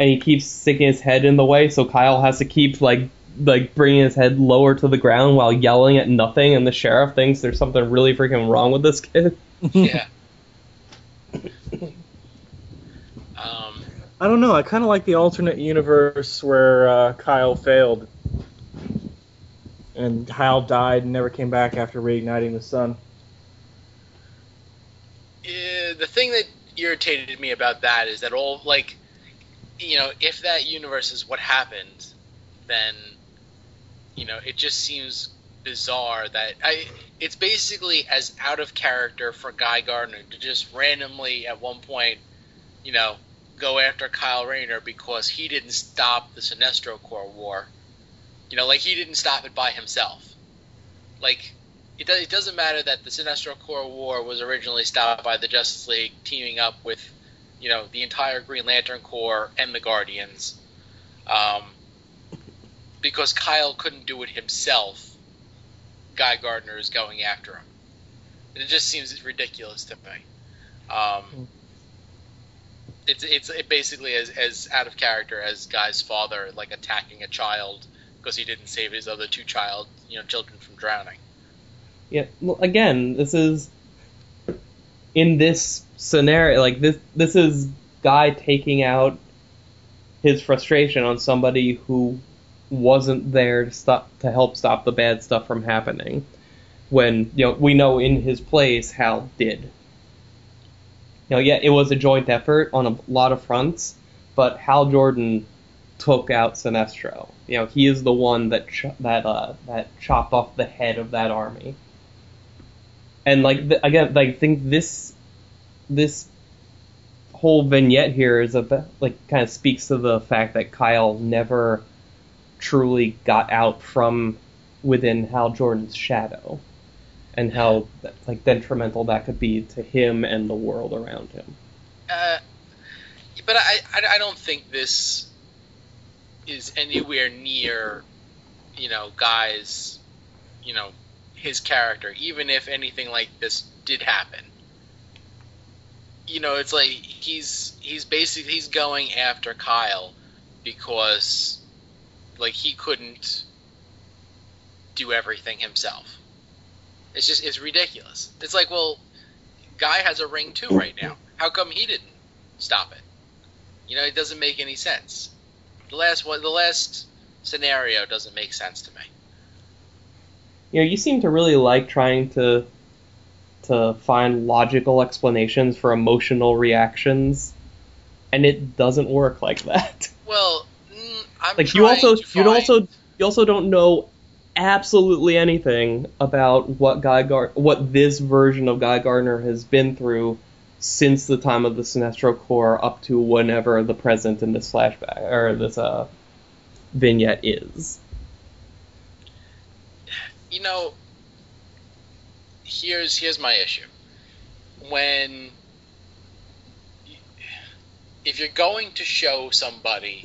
and he keeps sticking his head in the way, so Kyle has to keep like like bringing his head lower to the ground while yelling at nothing, and the sheriff thinks there's something really freaking wrong with this kid. Yeah. um, I don't know. I kind of like the alternate universe where uh, Kyle failed and Hal died and never came back after reigniting the sun. eh, the thing that irritated me about that is that all like, you know, if that universe is what happened, then, you know, it just seems bizarre that I. It's basically as out of character for Guy Gardner to just randomly at one point, you know, go after Kyle Rayner because he didn't stop the Sinestro Corps war. You know, like he didn't stop it by himself. Like it, do, it doesn't matter that the Sinestro Corps war was originally stopped by the Justice League teaming up with, you know, the entire Green Lantern Corps and the Guardians. Um, because Kyle couldn't do it himself, Guy Gardner is going after him. It just seems ridiculous to me. Um, it's it's it basically as as out of character as Guy's father like attacking a child because he didn't save his other two child you know children from drowning. Yeah, well, again, this is in this scenario, like this. This is guy taking out his frustration on somebody who wasn't there to stop to help stop the bad stuff from happening. When you know we know in his place Hal did. You know, yeah, it was a joint effort on a lot of fronts, but Hal Jordan took out Sinestro. You know, he is the one that ch- that uh, that chopped off the head of that army. And like the, again, I think this this whole vignette here is a like kind of speaks to the fact that Kyle never truly got out from within Hal Jordan's shadow, and how like detrimental that could be to him and the world around him. Uh, but I, I, I don't think this is anywhere near, you know, guys, you know, his character. Even if anything like this did happen, you know, it's like he's he's basically he's going after Kyle because like he couldn't do everything himself. It's just it's ridiculous. It's like, well, guy has a ring too right now. How come he didn't stop it? You know, it doesn't make any sense. The last one, the last scenario doesn't make sense to me. You know, you seem to really like trying to to find logical explanations for emotional reactions, and it doesn't work like that. Well, mm, I'm like you also to you also you also don't know absolutely anything about what Guy Gar- what this version of Guy Gardner has been through since the time of the Sinestro Corps up to whenever the present in this flashback or this uh vignette is. you know, here's here's my issue. When if you're going to show somebody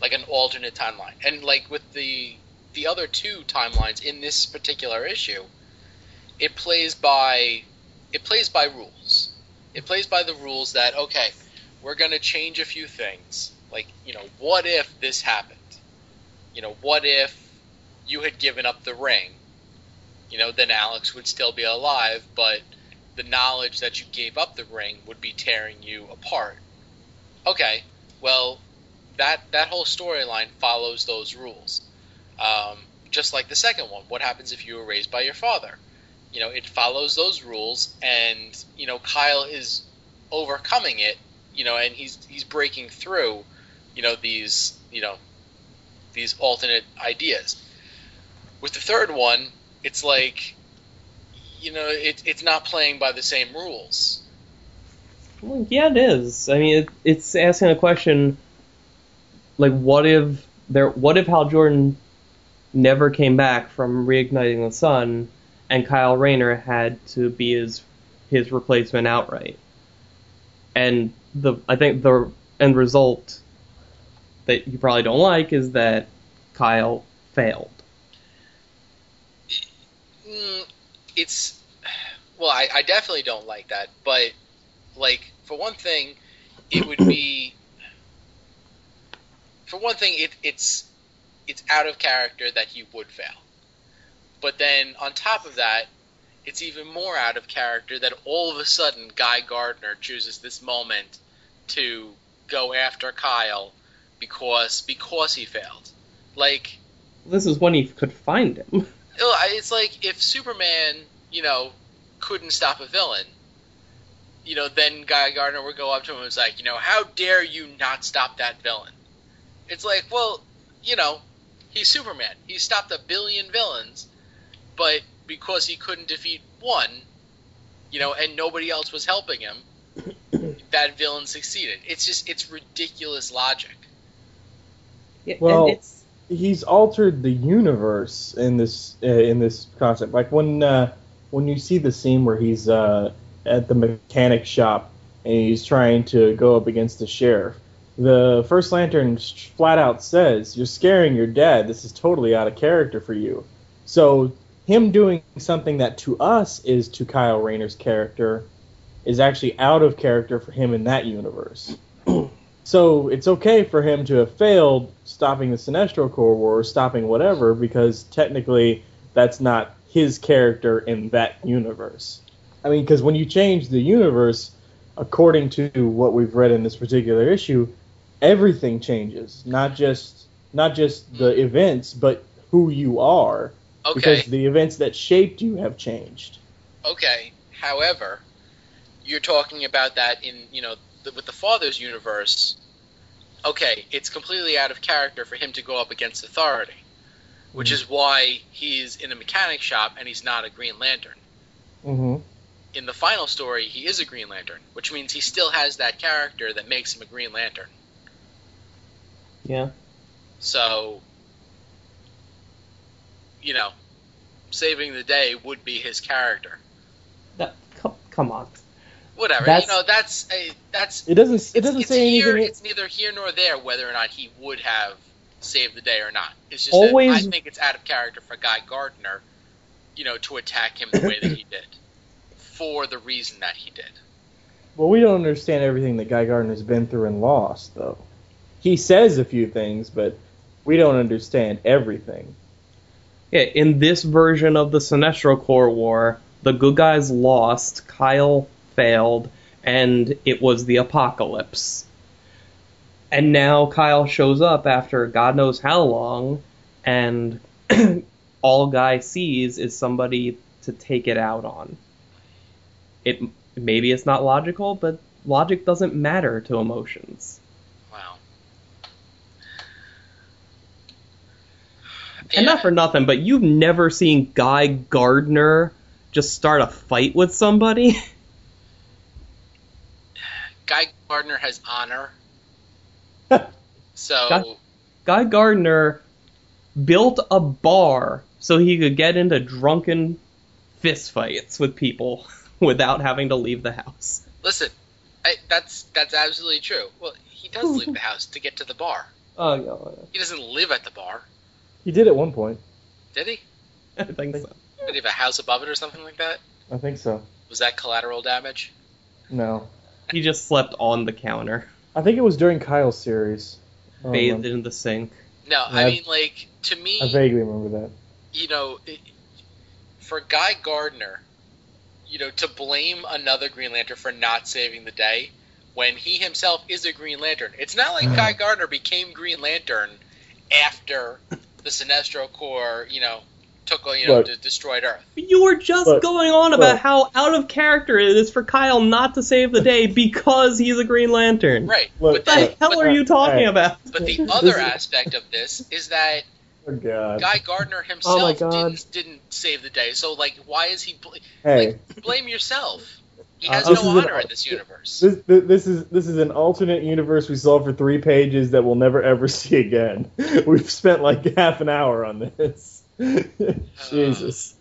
like an alternate timeline, and like with the the other two timelines in this particular issue, it plays by it plays by rules. It plays by the rules that okay, we're gonna change a few things. Like you know, what if this happened? You know, what if you had given up the ring? You know, then Alex would still be alive, but the knowledge that you gave up the ring would be tearing you apart. Okay, well, that that whole storyline follows those rules. Um, just like the second one, what happens if you were raised by your father? You know, it follows those rules, and you know, Kyle is overcoming it. You know, and he's he's breaking through. You know these you know these alternate ideas. With the third one, it's like you know it, it's not playing by the same rules Well, yeah, it is. I mean, it, it's asking a question like, what if there? What if Hal Jordan never came back from reigniting the sun, and Kyle Rayner had to be his his replacement outright? And the I think the end result that you probably don't like is that Kyle failed. Mm, it's well I, I definitely don't like that but like for one thing it would be for one thing it, it's it's out of character that he would fail but then on top of that it's even more out of character that all of a sudden guy gardner chooses this moment to go after kyle because because he failed like This is when he could find him. Oh, it's like if Superman, you know, couldn't stop a villain, you know, then Guy Gardner would go up to him and was like, you know, how dare you not stop that villain? It's like, well, you know, he's Superman. He stopped a billion villains, but because he couldn't defeat one, you know, and nobody else was helping him, that villain succeeded. It's just, it's ridiculous logic. Yeah, Well- and it's he's altered the universe in this uh, in this concept. Like when uh, when you see the scene where he's uh, at the mechanic shop and he's trying to go up against the sheriff, the First Lantern flat out says, "You're scaring your dad. This is totally out of character for you." So him doing something that to us is to Kyle Rayner's character is actually out of character for him in that universe. So it's okay for him to have failed stopping the Sinestro Corps War or stopping whatever because technically that's not his character in that universe. I mean, because when you change the universe, according to what we've read in this particular issue, everything changes. Not just not just the events, but who you are. Okay. Because the events that shaped you have changed. Okay. However, you're talking about that in you know the, with the father's universe. okay, it's completely out of character for him to go up against authority, which is why he's in a mechanic shop and he's not a Green Lantern. Mm-hmm. In the final story, he is a Green Lantern, which means he still has that character that makes him a Green Lantern. Yeah. So, you know, saving the day would be his character. That come, come on. Whatever, That's- you know, that's a, that's It doesn't. It doesn't it's say here, anything. It's neither here nor there whether or not he would have saved the day or not. It's just Always- that I think it's out of character for Guy Gardner, you know, to attack him the way that he did, for the reason that he did. Well, we don't understand everything that Guy Gardner's been through and lost, though. He says a few things, but we don't understand everything. Yeah, in this version of the Sinestro Corps War, the good guys lost, Kyle failed, and it was the apocalypse. And now Kyle shows up after God knows how long, and all Guy sees is somebody to take it out on. It maybe it's not logical, but logic doesn't matter to emotions. Wow. And not for nothing, but you've never seen Guy Gardner just start a fight with somebody. Guy Gardner has honor. So Guy- Guy Gardner built a bar so he could get into drunken fistfights with people without having to leave the house. listen, I, that's that's absolutely true. Well, he does leave the house to get to the bar. Oh, oh, yeah, He doesn't live at the bar, He did at one point. did he? I think so. Did he have a house above it or something like that? I think so. Was that collateral damage? No, He just slept on the counter, I think it was during Kyle's series. I don't bathed remember. in the sink. No, I Yeah. mean like to me, I vaguely remember that. you know, it, for Guy Gardner, you know, to blame another Green Lantern for not saving the day when he himself is a Green Lantern. It's not like Guy mm. Gardner became Green Lantern after the Sinestro Corps, you know, took you know Look. de- destroyed Earth. You were just Look, going on about look. how out of character it is for Kyle not to save the day because he's a Green Lantern. Right. But What then, the hell but, are you talking Hey. about? but the other aspect of this is that Oh God. Guy Gardner Oh himself God. didn't didn't save the day. So like, why is he? Bl- hey, like, blame yourself. He Uh, has this no is an- honor in this universe. this, this this is this is an alternate universe we saw for three pages that we'll never ever see again. We've spent like half an hour on this. Jesus.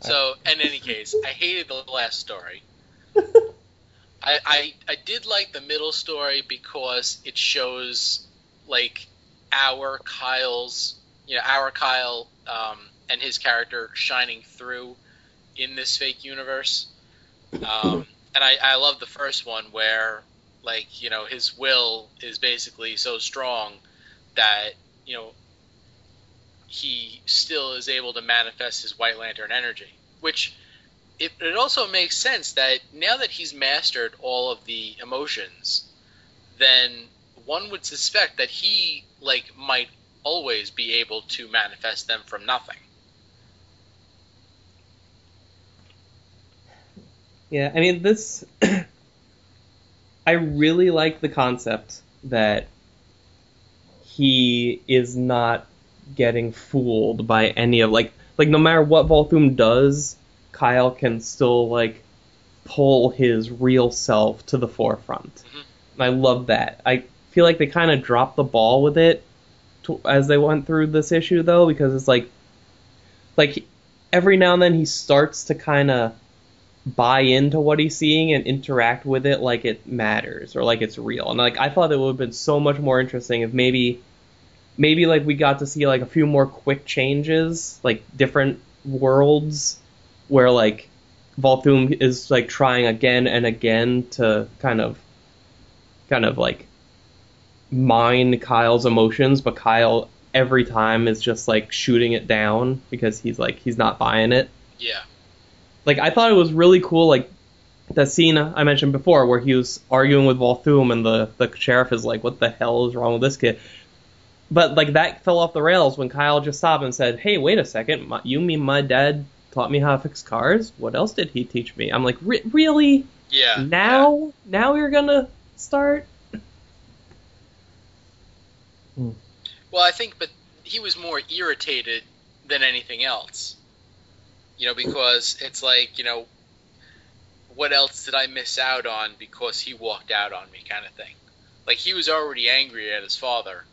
So, in any case, I hated the last story. I, I I did like the middle story because it shows like our Kyle's you know our Kyle um, and his character shining through in this fake universe. Um, and I, I love the first one where like you know his will is basically so strong that you know he still is able to manifest his White Lantern energy, which it, it also makes sense that now that he's mastered all of the emotions, then one would suspect that he like might always be able to manifest them from nothing. Yeah, I mean this. I really like the concept that he is not getting fooled by any of like like no matter what Volthoom does, Kyle can still like pull his real self to the forefront. Mhm. I love that. I feel like they kind of dropped the ball with it to, as they went through this issue though because it's like like every now and then he starts to kind of buy into what he's seeing and interact with it like it matters or like it's real. And like I thought it would have been so much more interesting if maybe maybe like we got to see like a few more quick changes, like different worlds where like Volthoom is like trying again and again to kind of kind of like mine Kyle's emotions, but Kyle every time is just like shooting it down because he's like he's not buying it Yeah. like I thought it was really cool, like that scene I mentioned before where he was arguing with Volthoom and the the sheriff is like, "What the hell is wrong with this kid?" But like that fell off the rails when Kyle just stopped and said, "Hey, wait a second, my, you mean my dad taught me how to fix cars? What else did he teach me?" I'm like, "Really? Yeah. now? Now you're gonna start?" Hmm. Well, I think, but he was more irritated than anything else. You know, because it's like, you know, what else did I miss out on because he walked out on me, kind of thing. Like he was already angry at his father,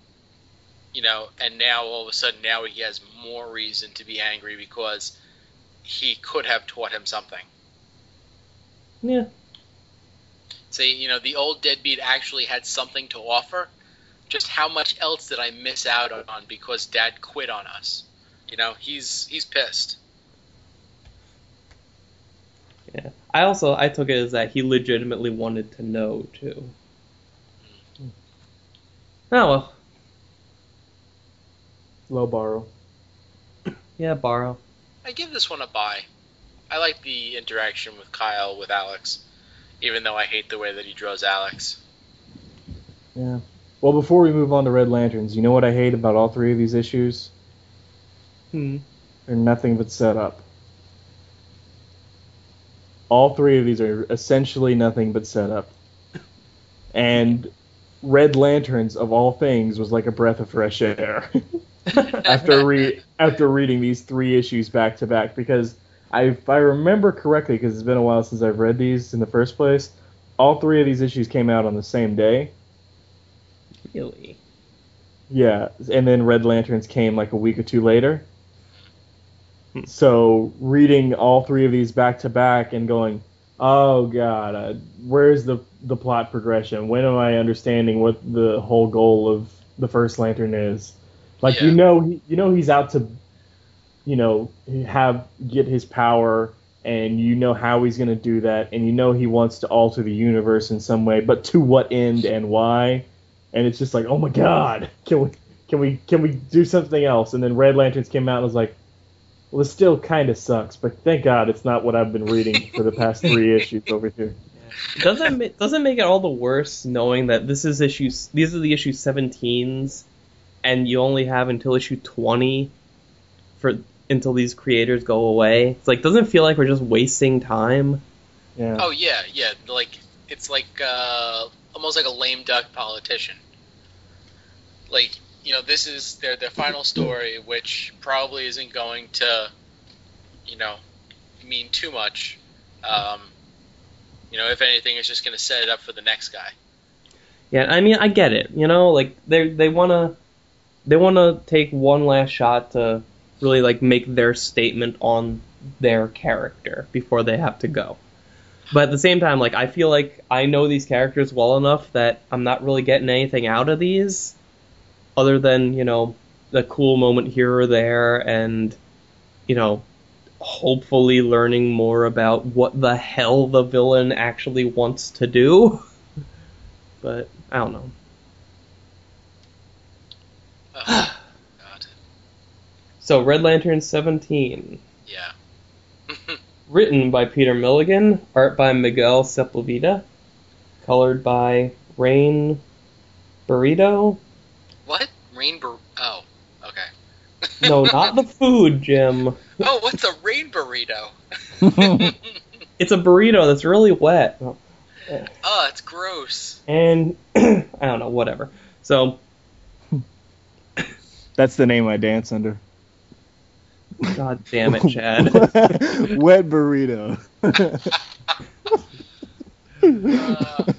you know, and now all of a sudden now he has more reason to be angry because he could have taught him something. Yeah. Say, you know, the old deadbeat actually had something to offer. Just how much else did I miss out on because dad quit on us? You know, he's he's pissed. Yeah. I also I took it as that he legitimately wanted to know too. Hmm. Oh well. Low borrow. Yeah, borrow. I give this one a buy. I like the interaction with Kyle with Alex, even though I hate the way that he draws Alex. Yeah. Well, before we move on to Red Lanterns, you know what I hate about all three of these issues? Hmm. They're nothing but setup. All three of these are essentially nothing but setup. And Red Lanterns, of all things, was like a breath of fresh air after re- after reading these three issues back to back. Because I, if I remember correctly, because it's been a while since I've read these in the first place, all three of these issues came out on the same day. Really? Yeah, and then Red Lanterns came like a week or two later. Hmm. So reading all three of these back to back and going, oh god, uh, where's the the plot progression? When am I understanding what the whole goal of the first Lantern is? Like you know, he, you know he's out to, you know, have get his power, and you know how he's gonna do that, and you know he wants to alter the universe in some way, but to what end and why? And it's just like, oh my god, can we can we can we do something else? And then Red Lanterns came out and was like, well, this still kind of sucks, but thank God it's not what I've been reading for the past three issues over here. doesn't doesn't make it all the worse knowing that this is issues these are the issue 17s and you only have until issue 20 for until these creators go away it's like doesn't it feel like we're just wasting time Yeah. Oh yeah, yeah. Like it's like uh, almost like a lame duck politician. Like you know, this is their their final story, which probably isn't going to, you know, mean too much. Um, you know, if anything, it's just going to set it up for the next guy. yeah i mean i get it you know like they they want to they want to take one last shot to really like make their statement on their character before they have to go. But at the same time like i feel like i know these characters well enough that i'm not really getting anything out of these other than you know the cool moment here or there and you know hopefully learning more about what the hell the villain actually wants to do. But i don't know God, so red lantern 17 yeah. written by peter milligan art by miguel sepulveda colored by rain burrito what rain? Bur- oh, okay. no not the food jim oh, what's a rain burrito? it's a burrito that's really wet Oh, it's gross. and I don't know, whatever. So, That's the name I dance under. god damn it, Chad. Wet burrito. Uh,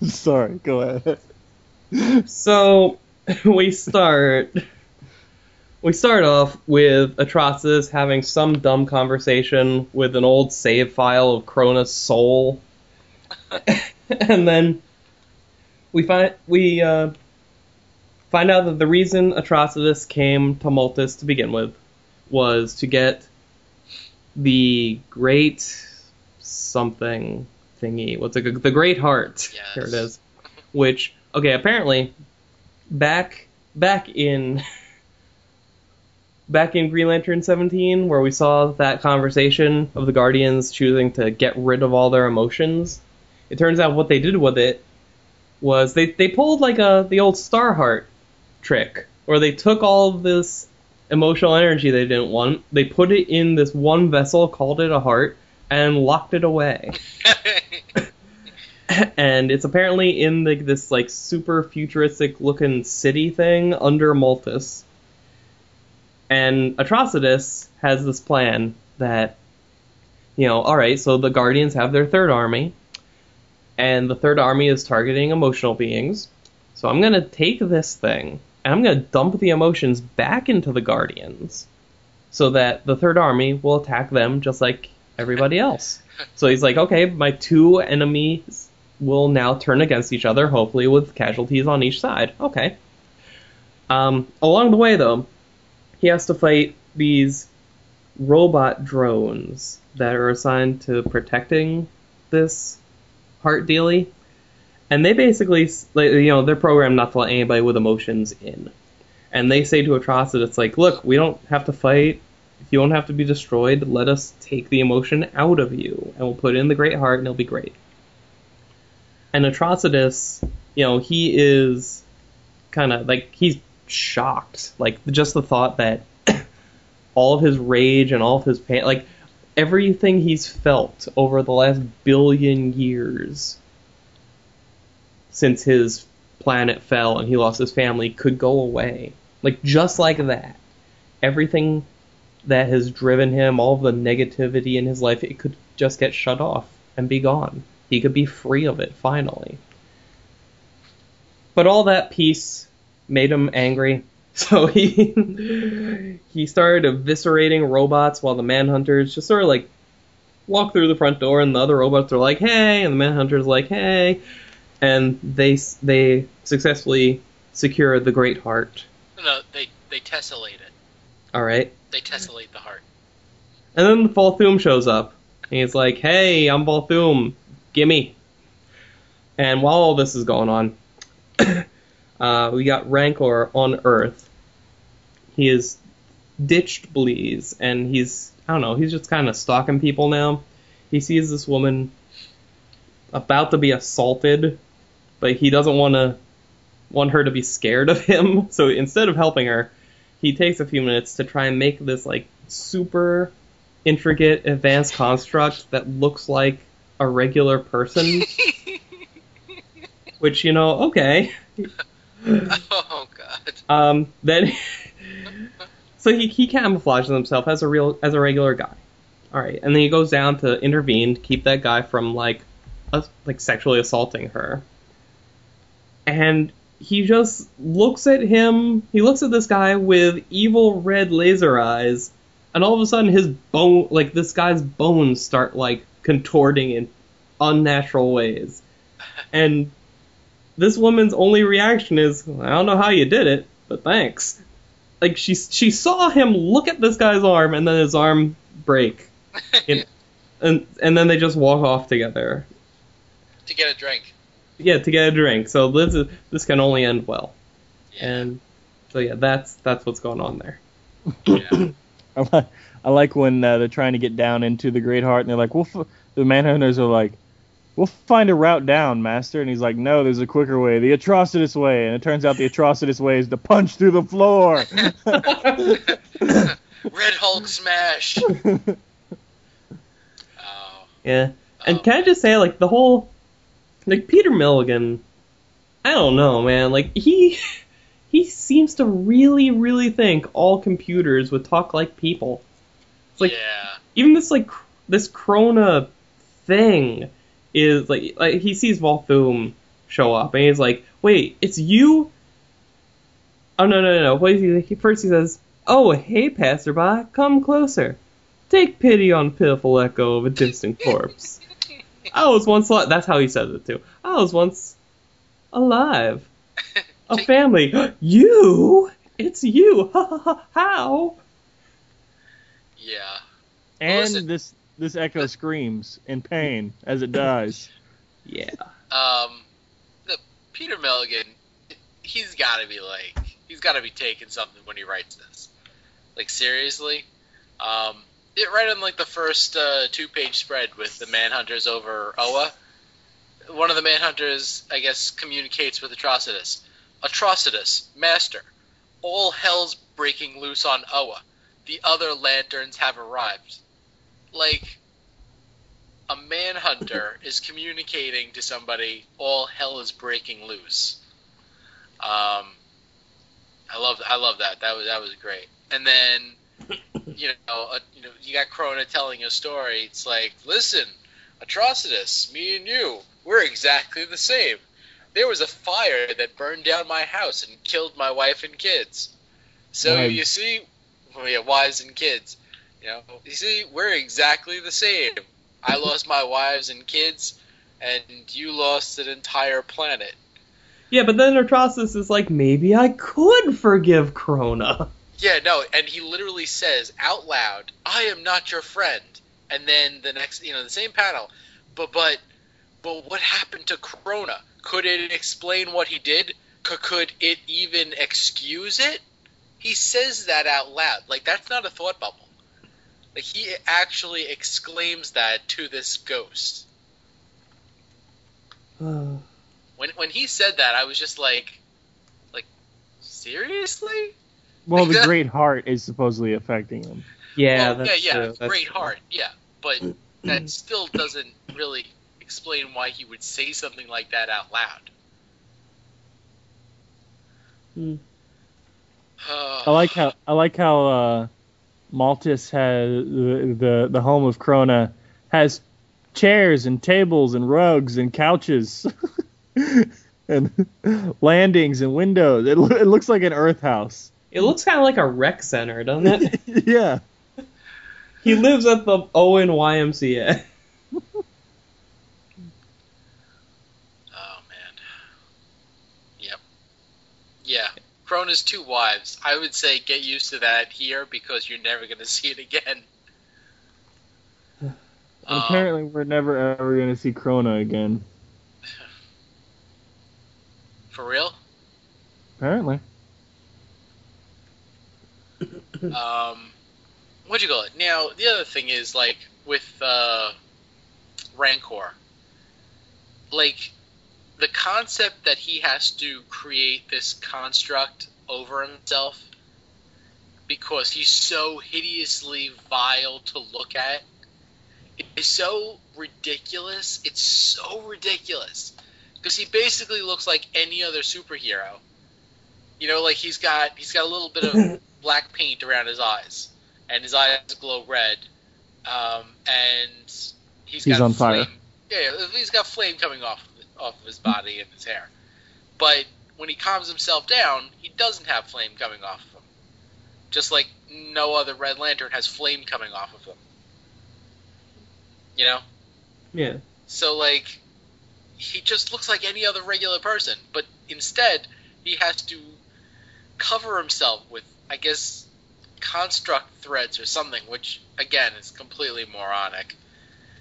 Sorry, go ahead. so we start. We start off with Atrocitus having some dumb conversation with an old save file of Krona's soul, and then we find we uh, find out that the reason Atrocitus came to Maltus to begin with was to get the great something thingy. What's it? The Great Heart. Yes. Here it is. Which okay, apparently back back in back in Green Lantern 17 where we saw that conversation of the Guardians choosing to get rid of all their emotions. It turns out what they did with it was they they pulled like a the old Starheart trick where they took all of this emotional energy they didn't want, they put it in this one vessel, called it a heart, and locked it away. and it's apparently in like this like super futuristic looking city thing under Maltus. And Atrocitus has this plan that, you know, all right, so the Guardians have their third army, and the third army is targeting emotional beings. So I'm gonna take this thing and I'm gonna dump the emotions back into the Guardians, so that the third army will attack them just like everybody else. So he's like, okay, my two enemies will now turn against each other, hopefully with casualties on each side. Okay. Um, along the way, though, he has to fight these robot drones that are assigned to protecting this heart dealy. And they basically, you know, they're programmed not to let anybody with emotions in. And they say to Atrocit, it's like, look, we don't have to fight. You don't have to be destroyed. Let us take the emotion out of you, and we'll put in the Great Heart, and it'll be great. And Atrocitus, you know, he is kind of like he's shocked, like just the thought that all of his rage and all of his pain, like everything he's felt over the last billion years since his planet fell and he lost his family could go away. Like just like that. Everything that has driven him, all the negativity in his life, it could just get shut off and be gone. He could be free of it finally. But all that peace made him angry, so he he started eviscerating robots while the manhunters just sort of like walk through the front door, and the other robots are like, "Hey," and the manhunters like, "Hey," and they they successfully secure the Great Heart. No, they they tessellate it. All right. They tessellate the heart. And then the Volthoom shows up. And he's like, hey, I'm Volthoom. Gimme. And while all this is going on, uh, we got Rancor on Earth. He has ditched Bleez, and he's, I don't know, he's just kind of stalking people now. He sees this woman about to be assaulted, but he doesn't want to want her to be scared of him. So instead of helping her, he takes a few minutes to try and make this like super intricate advanced construct that looks like a regular person. Which you know, okay. oh god. Um, then, so he he camouflages himself as a real as a regular guy. All right, and then he goes down to intervene to keep that guy from like, uh, like sexually assaulting her. And he just looks at him. He looks at this guy with evil red laser eyes, and all of a sudden his bone, like this guy's bones, start like contorting in unnatural ways. And this woman's only reaction is, "I don't know how you did it, but thanks." Like she she saw him look at this guy's arm, and then his arm break, and and, and then they just walk off together. to get a drink. Yeah, to get a drink. So this is, this can only end well. And so yeah, that's that's what's going on there. yeah. I like, I like when uh, they're trying to get down into the Great Heart, and they're like, "We'll." F-, the Manhunters are like, "We'll find a route down, Master." And he's like, "No, there's a quicker way, the Atrocitus way." And it turns out the Atrocitus way is to punch through the floor. Red Hulk smash. Oh. Yeah. And Oh. can I just say, like the whole, like Peter Milligan, I don't know, man. Like he he seems to really, really think all computers would talk like people. It's like yeah. even this like cr- this Krona thing is like like he sees Volthoom show up and he's like, wait, it's you? Oh no no no no! What is he, he first he says, oh hey passerby, come closer, take pity on pitiful echo of a distant corpse. I was once li- that's how he says it too. I was once alive, a family. you? It's you? How? Yeah. and Listen. this this Echo screams in pain as it dies. Yeah. Um, the Peter Milligan, he's got to be like, he's got to be taking something when he writes this. Like seriously, um, it right on like the first uh, two-page spread with the Manhunters over Oa. One of the Manhunters, I guess, communicates with Atrocitus. Atrocitus, Master, all hell's breaking loose on Oa. The other lanterns have arrived. Like, a manhunter is communicating to somebody, all hell is breaking loose. Um, I love I love that. That was that was great. And then you know uh, you know you got Krona telling a story. It's like, listen, Atrocitus, me and you, we're exactly the same. There was a fire that burned down my house and killed my wife and kids. So you see, well, yeah, wives and kids. You know, you see, we're exactly the same. I lost my wives and kids, and you lost an entire planet. Yeah, but then Atrocitus is like, maybe I could forgive Krona. Yeah, no, and he literally says out loud, "I am not your friend." And then the next, you know, the same panel, but but but what happened to Krona? Could it explain what he did? Could, could it even excuse it? He says that out loud. Like that's not a thought bubble. Like he actually exclaims that to this ghost. When when he said that, I was just like, like, seriously? Well, the Great Heart is supposedly affecting him. yeah, Well, that's yeah, true. yeah, that's great true. heart, yeah, but that still doesn't really explain why he would say something like that out loud. Hmm. I like how I like how uh, Maltus has the, the the home of Krona has chairs and tables and rugs and couches and landings and windows. It, lo- it looks like an Earth house. It looks kind of like a rec center, doesn't it? yeah. he lives at the Oan YMCA. Oh man. Yep. Yeah. Krona's two wives. I would say get used to that here because you're never going to see it again. Um, Apparently, we're never ever going to see Krona again. for real? Apparently. um, what'd you call it? Now, the other thing is, like, with uh, Rancor, like, the concept that he has to create this construct over himself because he's so hideously vile to look at is so ridiculous. It's so ridiculous. Because he basically looks like any other superhero. You know, like he's got he's got a little bit of black paint around his eyes, and his eyes glow red, um, and he's He's got on flame. fire. Yeah, yeah, he's got flame coming off off of his body and his hair. But when he calms himself down, he doesn't have flame coming off of him. Just like no other Red Lantern has flame coming off of him. You know? Yeah. So like he just looks like any other regular person, but instead he has to cover himself with I guess construct threads or something, which again is completely moronic.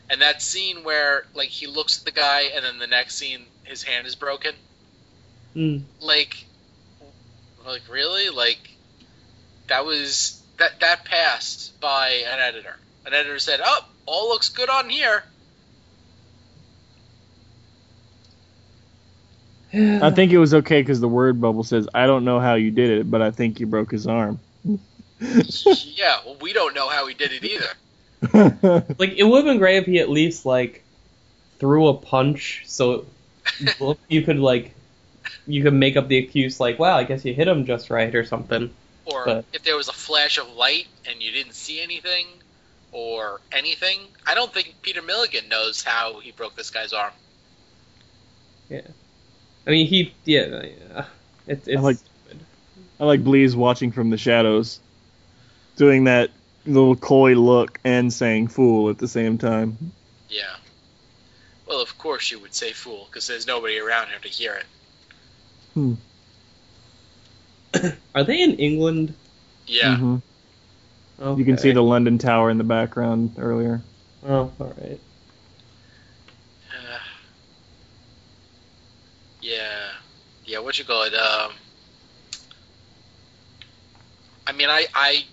And that scene where like he looks at the guy and then the next scene his hand is broken, Mm. like like really? Like that was that that passed by an editor. An editor said, "Oh, all looks good on here." I think it was okay because the word bubble says, "I don't know how you did it, but I think you broke his arm." yeah, well, we don't know how he did it either. Like it would have been great if he at least like threw a punch so it, you could like you could make up the excuse like, wow, I guess you hit him just right or something. Or But- if there was a flash of light and you didn't see anything, or anything. I don't think Peter Milligan knows how he broke this guy's arm. I mean, he yeah, yeah. It's it's like- stupid. I like Bleez watching from the shadows, doing that little coy look and saying "fool" at the same time. Yeah. Well, of course you would say fool, because there's nobody around here to hear it. Hmm. Are they in England? Yeah. Mhm. Okay. You can see the London Tower in the background earlier. Oh, all right. Uh, yeah. Yeah, what you call it? Um, I mean, I, I,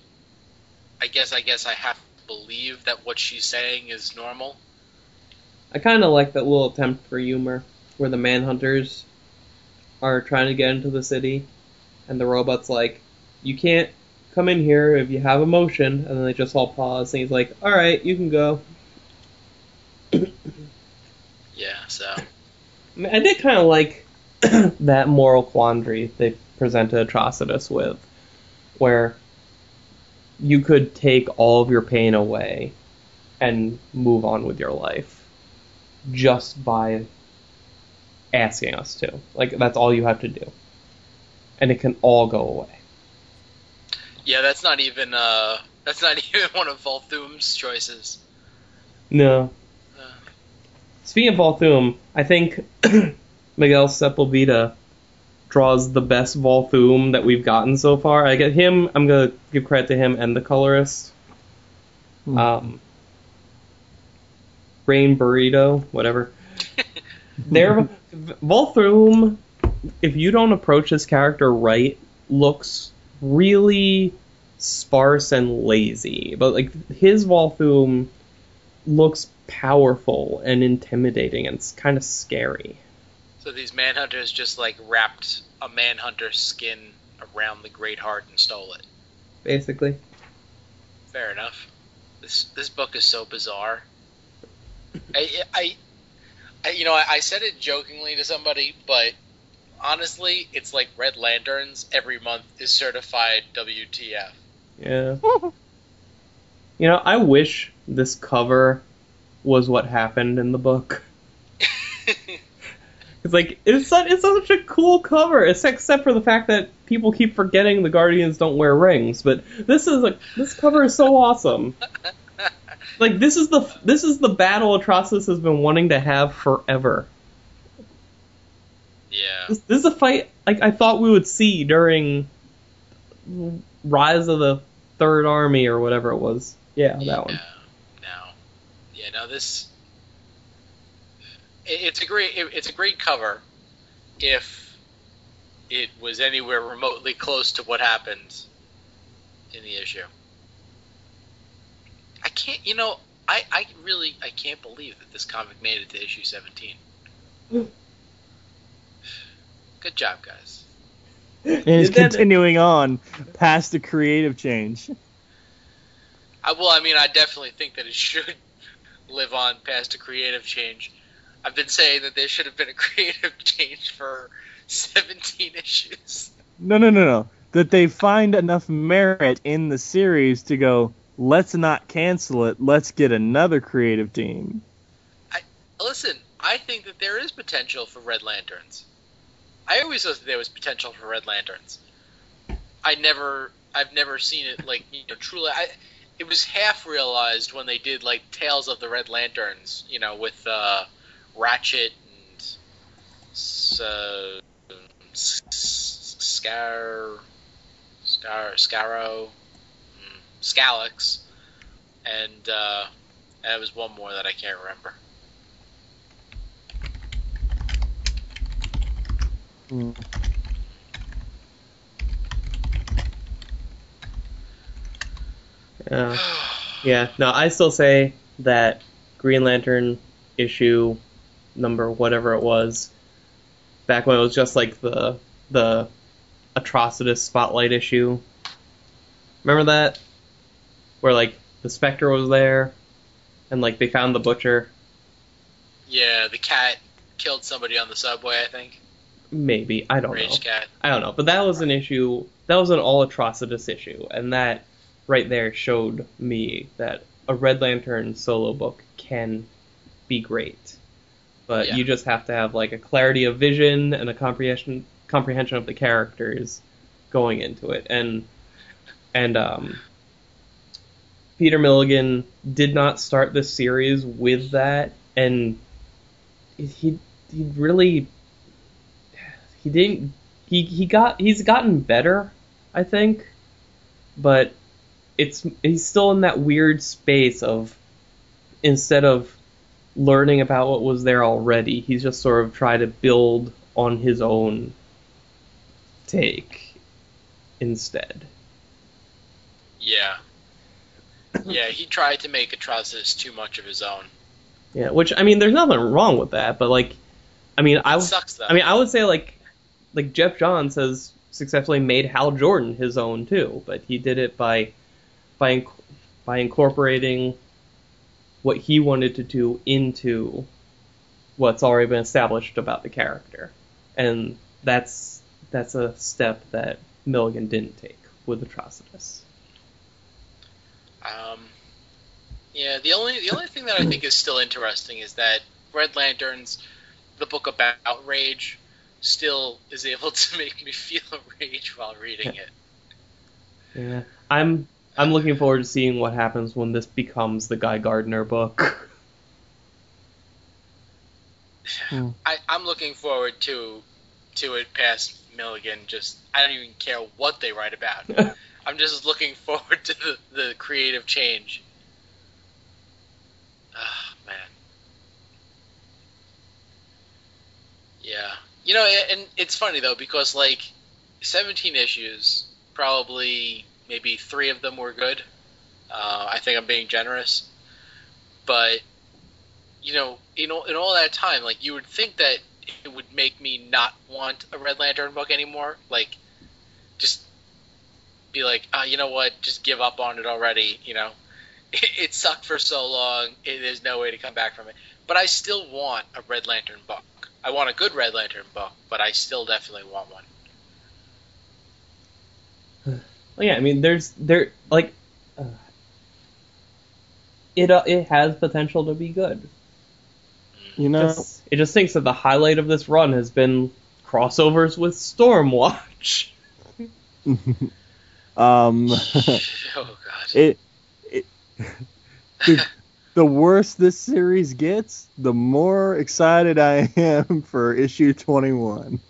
I guess, I guess I have to believe that what she's saying is normal. I kind of like that little attempt for humor where the manhunters are trying to get into the city, and the robot's like, "You can't come in here if you have emotion," and then they just all pause, and he's like, "All right, you can go." Yeah, so I, mean, I did kind of like that moral quandary they presented Atrocitus with, where you could take all of your pain away and move on with your life just by asking us to. Like, that's all you have to do. And it can all go away. yeah, that's not even uh that's not even one of Volthoom's choices. No. Uh, Speaking of Volthoom, I think Miguel Sepulveda draws the best Volthoom that we've gotten so far. I get him. I'm gonna give credit to him and the colorist. Hmm. Um, Rain Burrito, whatever. They're Volthoom. If you don't approach this character right, looks really sparse and lazy. But like his Volthoom looks powerful and intimidating and it's kind of scary. So these manhunters just like wrapped a manhunter skin around the Great Heart and stole it. Basically, Fair enough. This this book is so bizarre. I, I, I you know, I, I said it jokingly to somebody, but honestly, it's like Red Lanterns every month is certified WTF. yeah. You know, I wish this cover was what happened in the book. It's like it's such, it's such a cool cover, except for the fact that people keep forgetting the Guardians don't wear rings. But this is like this cover is so awesome. Like this is the this is the battle Atrocitus has been wanting to have forever. yeah. This, this is a fight like I thought we would see during Rise of the Third Army or whatever it was. Yeah, that one. No, yeah, no. This it's a great it, it's a great cover if it was anywhere remotely close to what happened in the issue. I can't, you know, I I really I can't believe that this comic made it to issue seventeen. Good job, guys. and it's continuing on past the creative change. I well, I mean, I definitely think that it should live on past a creative change. I've been saying that there should have been a creative change for 17 issues. No, no, no, no. That they find enough merit in the series to go, let's not cancel it. Let's get another creative team. Listen, I think that there is potential for Red Lanterns. I always thought that there was potential for Red Lanterns. I never, I've never seen it like you know truly. I, it was half realized when they did like Tales of the Red Lanterns, you know, with uh, Ratchet and uh, Scar, Scar, Scarrow, mm, Skallox, and uh, there was one more that I can't remember. Yeah. Yeah, no, I still say that Green Lantern issue number whatever it was, back when it was just like the the Atrocitus spotlight issue. Remember that? Where like the Spectre was there, and like they found the Butcher. Yeah, the cat killed somebody on the subway, I think. Maybe I don't know. Rage cat. I don't know, but that was an issue. That was an all Atrocitus issue, and that right there showed me that a Red Lantern solo book can be great, but Yeah. you just have to have like a clarity of vision and a comprehension comprehension of the characters going into it, and and um, Peter Milligan did not start this series with that, and he he really he didn't he he got he's gotten better i think but it's he's still in that weird space of instead of learning about what was there already he's just sort of try to build on his own take instead Yeah. Yeah, he tried to make Atrocitus too much of his own. yeah which i mean there's nothing wrong with that but like i mean i sucks. I mean, I would say like like Geoff Johns has successfully made Hal Jordan his own too, but he did it by by by incorporating what he wanted to do into what's already been established about the character, and that's that's a step that Milligan didn't take with Atrocitus. Um, yeah, the only the only thing that I think is still interesting is that Red Lanterns, the book about rage, still is able to make me feel rage while reading it. Yeah, I'm I'm looking forward to seeing what happens when this becomes the Guy Gardner book. Hmm. I, I'm looking forward to to it past Milligan. Just I don't even care what they write about. I'm just looking forward to the, the creative change. Ah, man. Yeah. You know, and it's funny though because like 17 issues, probably maybe three of them were good. Uh, I think I'm being generous, but you know, in all, in all that time, like you would think that it would make me not want a Red Lantern book anymore. Like, just be like, ah, you know what? Just give up on it already. You know, it, it sucked for so long. It, there's no way to come back from it. But I still want a Red Lantern book. I want a good Red Lantern book, but I still definitely want one. Well, yeah, I mean, there's there like uh, it uh, it has potential to be good. You know, Just, it just thinks that the highlight of this run has been crossovers with Stormwatch. um, oh God. it, it the, the worse this series gets, the more excited I am for issue 21.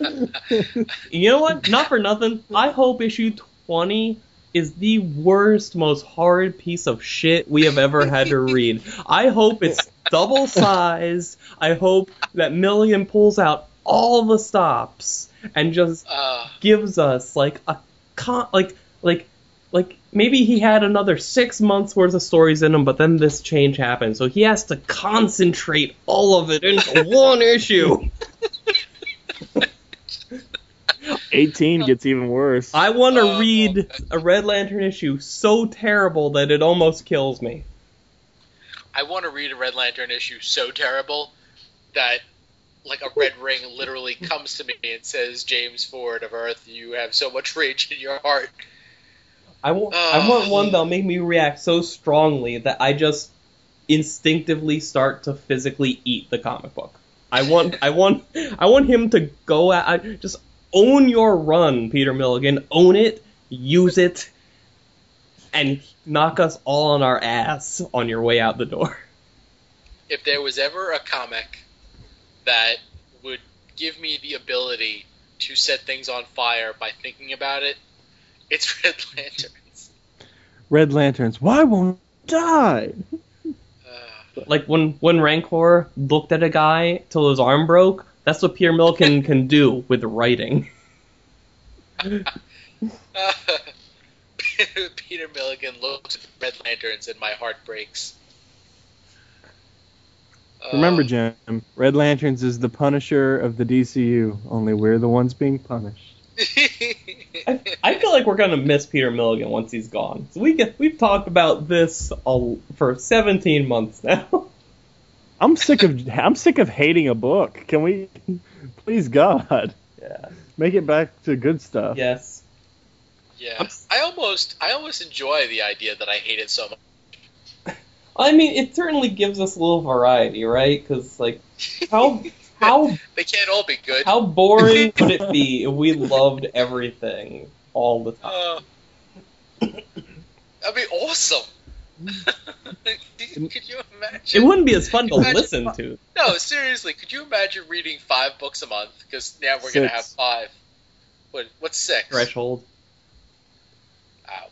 You know what? Not for nothing. I hope issue 20 is the worst, most horrid piece of shit we have ever had to read. I hope it's double sized. I hope that Milligan pulls out all the stops and just uh, gives us like a con- like like like maybe he had another six months worth of stories in him, but then this change happened, so he has to concentrate all of it into one issue. 18 gets even worse. I want to Oh, read that's- a Red Lantern issue so terrible that it almost kills me. I want to read a Red Lantern issue so terrible that like a red ring literally comes to me and says, "James Ford of Earth, you have so much rage in your heart." I want I want one that'll make me react so strongly that I just instinctively start to physically eat the comic book. I want I want I want him to go at I, just own your run, Peter Milligan. Own it, use it, and knock us all on our ass on your way out the door. If there was ever a comic that would give me the ability to set things on fire by thinking about it, it's Red Lanterns. Red Lanterns, why won't die? Uh, Like when when Rancor looked at a guy till his arm broke. That's what Peter Milligan can do with writing. Peter Milligan looks at Red Lanterns and my heart breaks. Remember, Uh, Jim, Red Lanterns is the Punisher of the DCU, only we're the ones being punished. I, I feel like we're gonna miss Peter Milligan once he's gone. So we get, we've talked about this all, for 17 months now. I'm sick of I'm sick of hating a book. Can we, please God, yeah. make it back to good stuff? Yes. yeah, I'm- almost, I almost enjoy the idea that I hate it so much. I mean, it certainly gives us a little variety, right? Because like, how how They can't all be good. how boring would it be if we loved everything all the time? Uh, that'd be awesome. Could you It wouldn't be as fun to Imagine- listen to. No, seriously, could you imagine reading five books a month? Because now we're gonna have five. What? What's six? Threshold. Ow.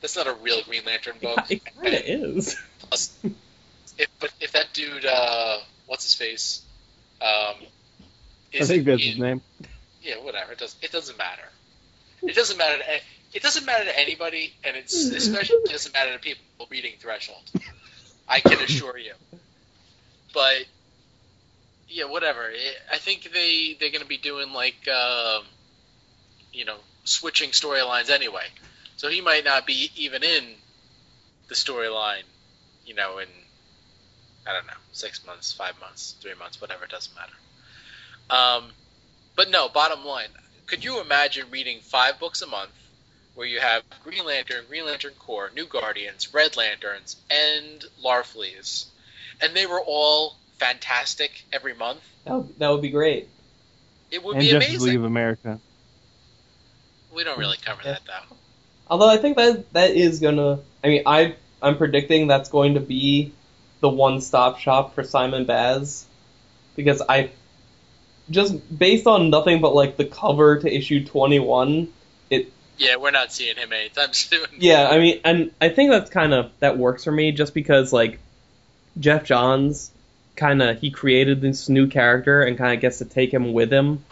That's not a real Green Lantern book. It kind of is. Plus, if but if that dude, uh, what's his face, um, I think that's in- his name. Yeah, whatever. It does. It doesn't matter. It doesn't matter. To, it doesn't matter to anybody, and it's especially it doesn't matter to people reading Threshold. I can assure you. But yeah, whatever. I think they they're gonna be doing like um, you know switching storylines anyway. So he might not be even in the storyline you know, in I don't know, six months, five months, three months, whatever, it doesn't matter. Um, but no, bottom line, could you imagine reading five books a month where you have Green Lantern, Green Lantern Corps, New Guardians, Red Lanterns, and Larfleeze, and they were all fantastic every month? That would, that would be great. It would and be Justice amazing. League of America. We don't really cover Yeah. that though. Although I think that that is gonna. I mean, I I'm predicting that's going to be the one-stop shop for Simon Baz because I just based on nothing but like the cover to issue 21. It Yeah, we're not seeing him anytime soon. yeah, I mean, and I think that's kind of that works for me just because like Geoff Johns kind of he created this new character and kind of gets to take him with him.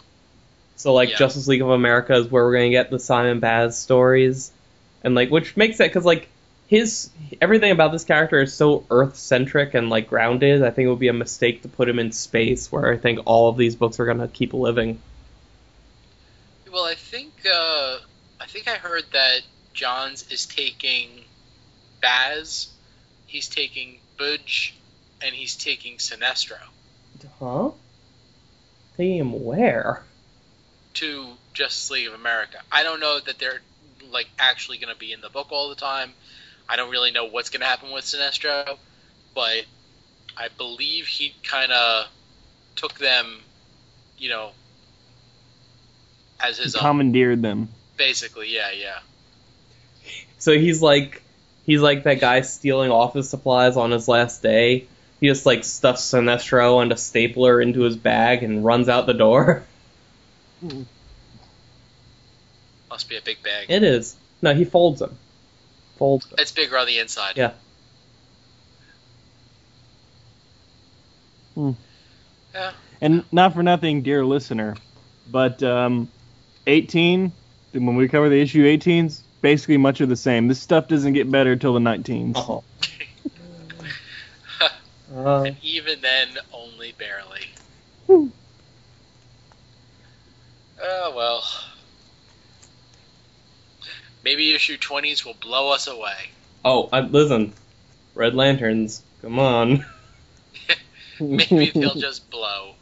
So like Yeah. Justice League of America is where we're gonna get the Simon Baz stories, and like which makes it because like his everything about this character is so Earth centric and like grounded. I think it would be a mistake to put him in space where I think all of these books are gonna keep living. Well, I think uh, think I heard that Johns is taking Baz, he's taking Budge, and he's taking Sinestro Huh? Taking him where? to Justice League of America. I don't know that they're like actually going to be in the book all the time. I don't really know what's going to happen with Sinestro, but I believe he kind of took them, you know, as his own. Commandeered them. Basically, yeah, yeah. So he's like he's like that guy stealing office supplies on his last day. He just like stuffs Sinestro and a stapler into his bag and runs out the door. Must be a big bag. It is. No, he folds them. Folds them. It's bigger on the inside. Yeah. Hmm. Yeah. And not for nothing, dear listener, but um, 18, when we cover the issue 18s, basically much of the same. This stuff doesn't get better till the 19s. Oh. Uh, And even then, only barely. Whew. Oh well. Maybe issue 20s will blow us away. oh, I, listen, Red Lanterns, come on. Maybe they'll just blow.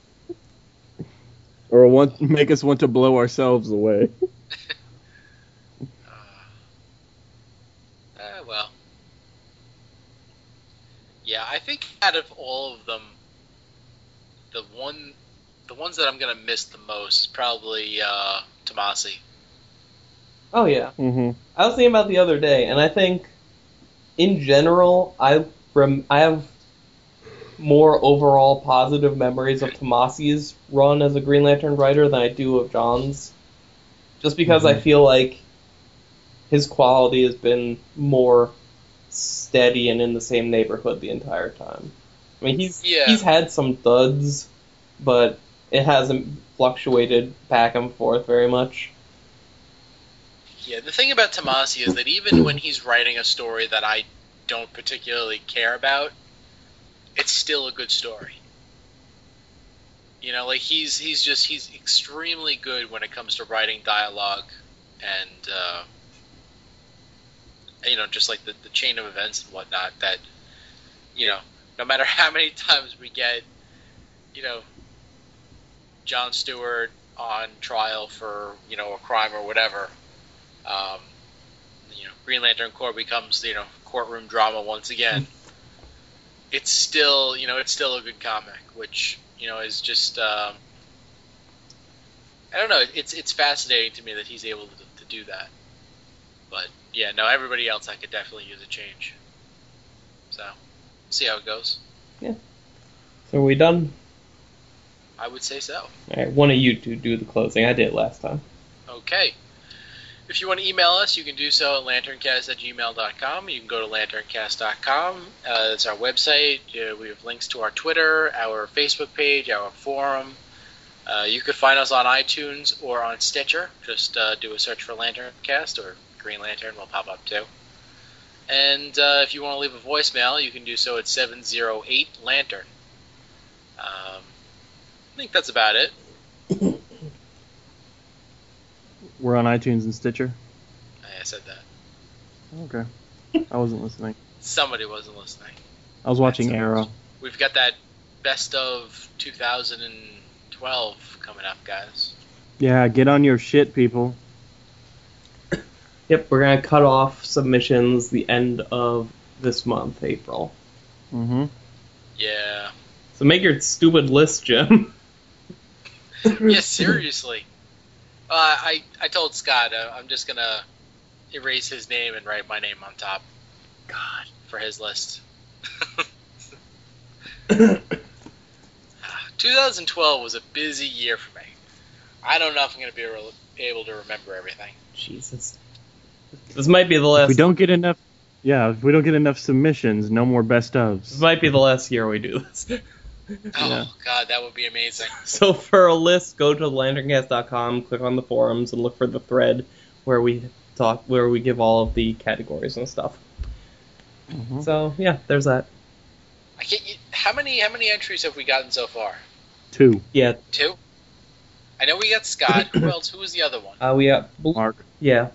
or want, make us want to blow ourselves away. Uh, uh, well. Yeah, I think out of all of them, the one, the ones that I'm gonna miss the most is probably uh, Tomasi. Oh yeah. hmm I was thinking about the other day, and I think, in general, I rem- I have more overall positive memories of Tomasi's run as a Green Lantern writer than I do of Johns', just because I Mhm. feel like his quality has been more steady and in the same neighborhood the entire time. I mean, he's Yeah. he's had some duds, but it hasn't fluctuated back and forth very much. Yeah, the thing about Tomasi is that even when he's writing a story that I don't particularly care about, it's still a good story. You know, like he's he's just he's extremely good when it comes to writing dialogue and uh, you know just like the, the chain of events and whatnot that you know no matter how many times we get you know John Stewart on trial for you know a crime or whatever um, you know, Green Lantern Corps becomes you know courtroom drama once again. it's still you know it's still a good comic, which you know is just um, I don't know. It's it's fascinating to me that he's able to, to do that. But yeah, no, everybody else I could definitely use a change. So see how it goes. Yeah. So are we done? I would say so. All right, one of you two do the closing. I did it last time. Okay. If you want to email us, you can do so at lanterncast at gmail.com. You can go to lanterncast.com. Uh, that's our website. Uh, we have links to our Twitter, our Facebook page, our forum. Uh, you could find us on iTunes or on Stitcher. Just uh, do a search for Lanterncast or Green Lantern will pop up too. And uh, if you want to leave a voicemail, you can do so at 708 Lantern. Um, I think that's about it. We're on iTunes and Stitcher. I said that. Okay. I wasn't listening. Somebody wasn't listening. I was watching That's- Arrow. We've got that best of 2012 coming up, guys. Yeah, get on your shit, people. Yep, we're gonna cut off submissions the end of this month, April. Mm-hmm. Yeah. So make your stupid list, Jim. Yeah, seriously. Uh, I I told Scott uh, I'm just gonna erase his name and write my name on top God. for his list. 2012 was a busy year for me. I don't know if I'm gonna be able- able to remember everything. Jesus. This might be the If last. we don't get enough, yeah, if we don't get enough submissions, no more best ofs. This might be the last year we do this. Oh Yeah. God, that would be amazing. So for a list, go to lanterncast.com, click on the forums, and look for the thread where we talk, where we give all of the categories and stuff. Mhm. So yeah, there's that. I can't. How many how many entries have we gotten so far? Two, Yeah, Two. I know we got Scott. Who else? Who was the other one? uh, we got Mark. yeah.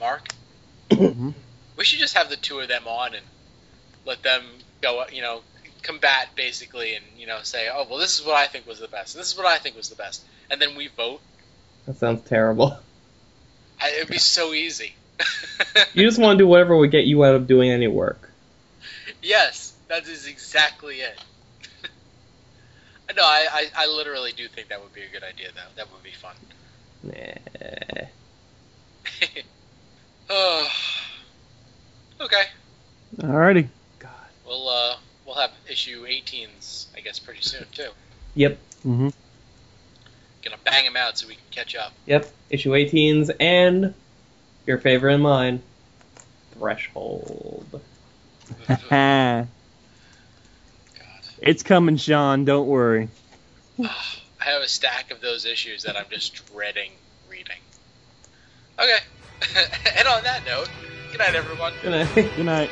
Mark. Mhm. We should just have the two of them on and let them go. You know, combat basically, and you know, say, oh well, this is what I think was the best. This is what I think was the best, and then we vote. That sounds terrible. I, it'd be so easy. You just want to do whatever would get you out of doing any work. yes, that is exactly it. no, I, I, I literally do think that would be a good idea. Though that would be fun. Nah. oh. Okay. Alrighty. God. We'll uh we'll have issue 18s I guess pretty soon too. Yep. Mm-hmm. Gonna bang them out so we can catch up. Yep. Issue 18s and your favorite and mine, Threshold. God. it's coming, Sean. Don't worry. I have a stack of those issues that I'm just dreading reading. Okay. and on that note, good night everyone. Good night. Good night.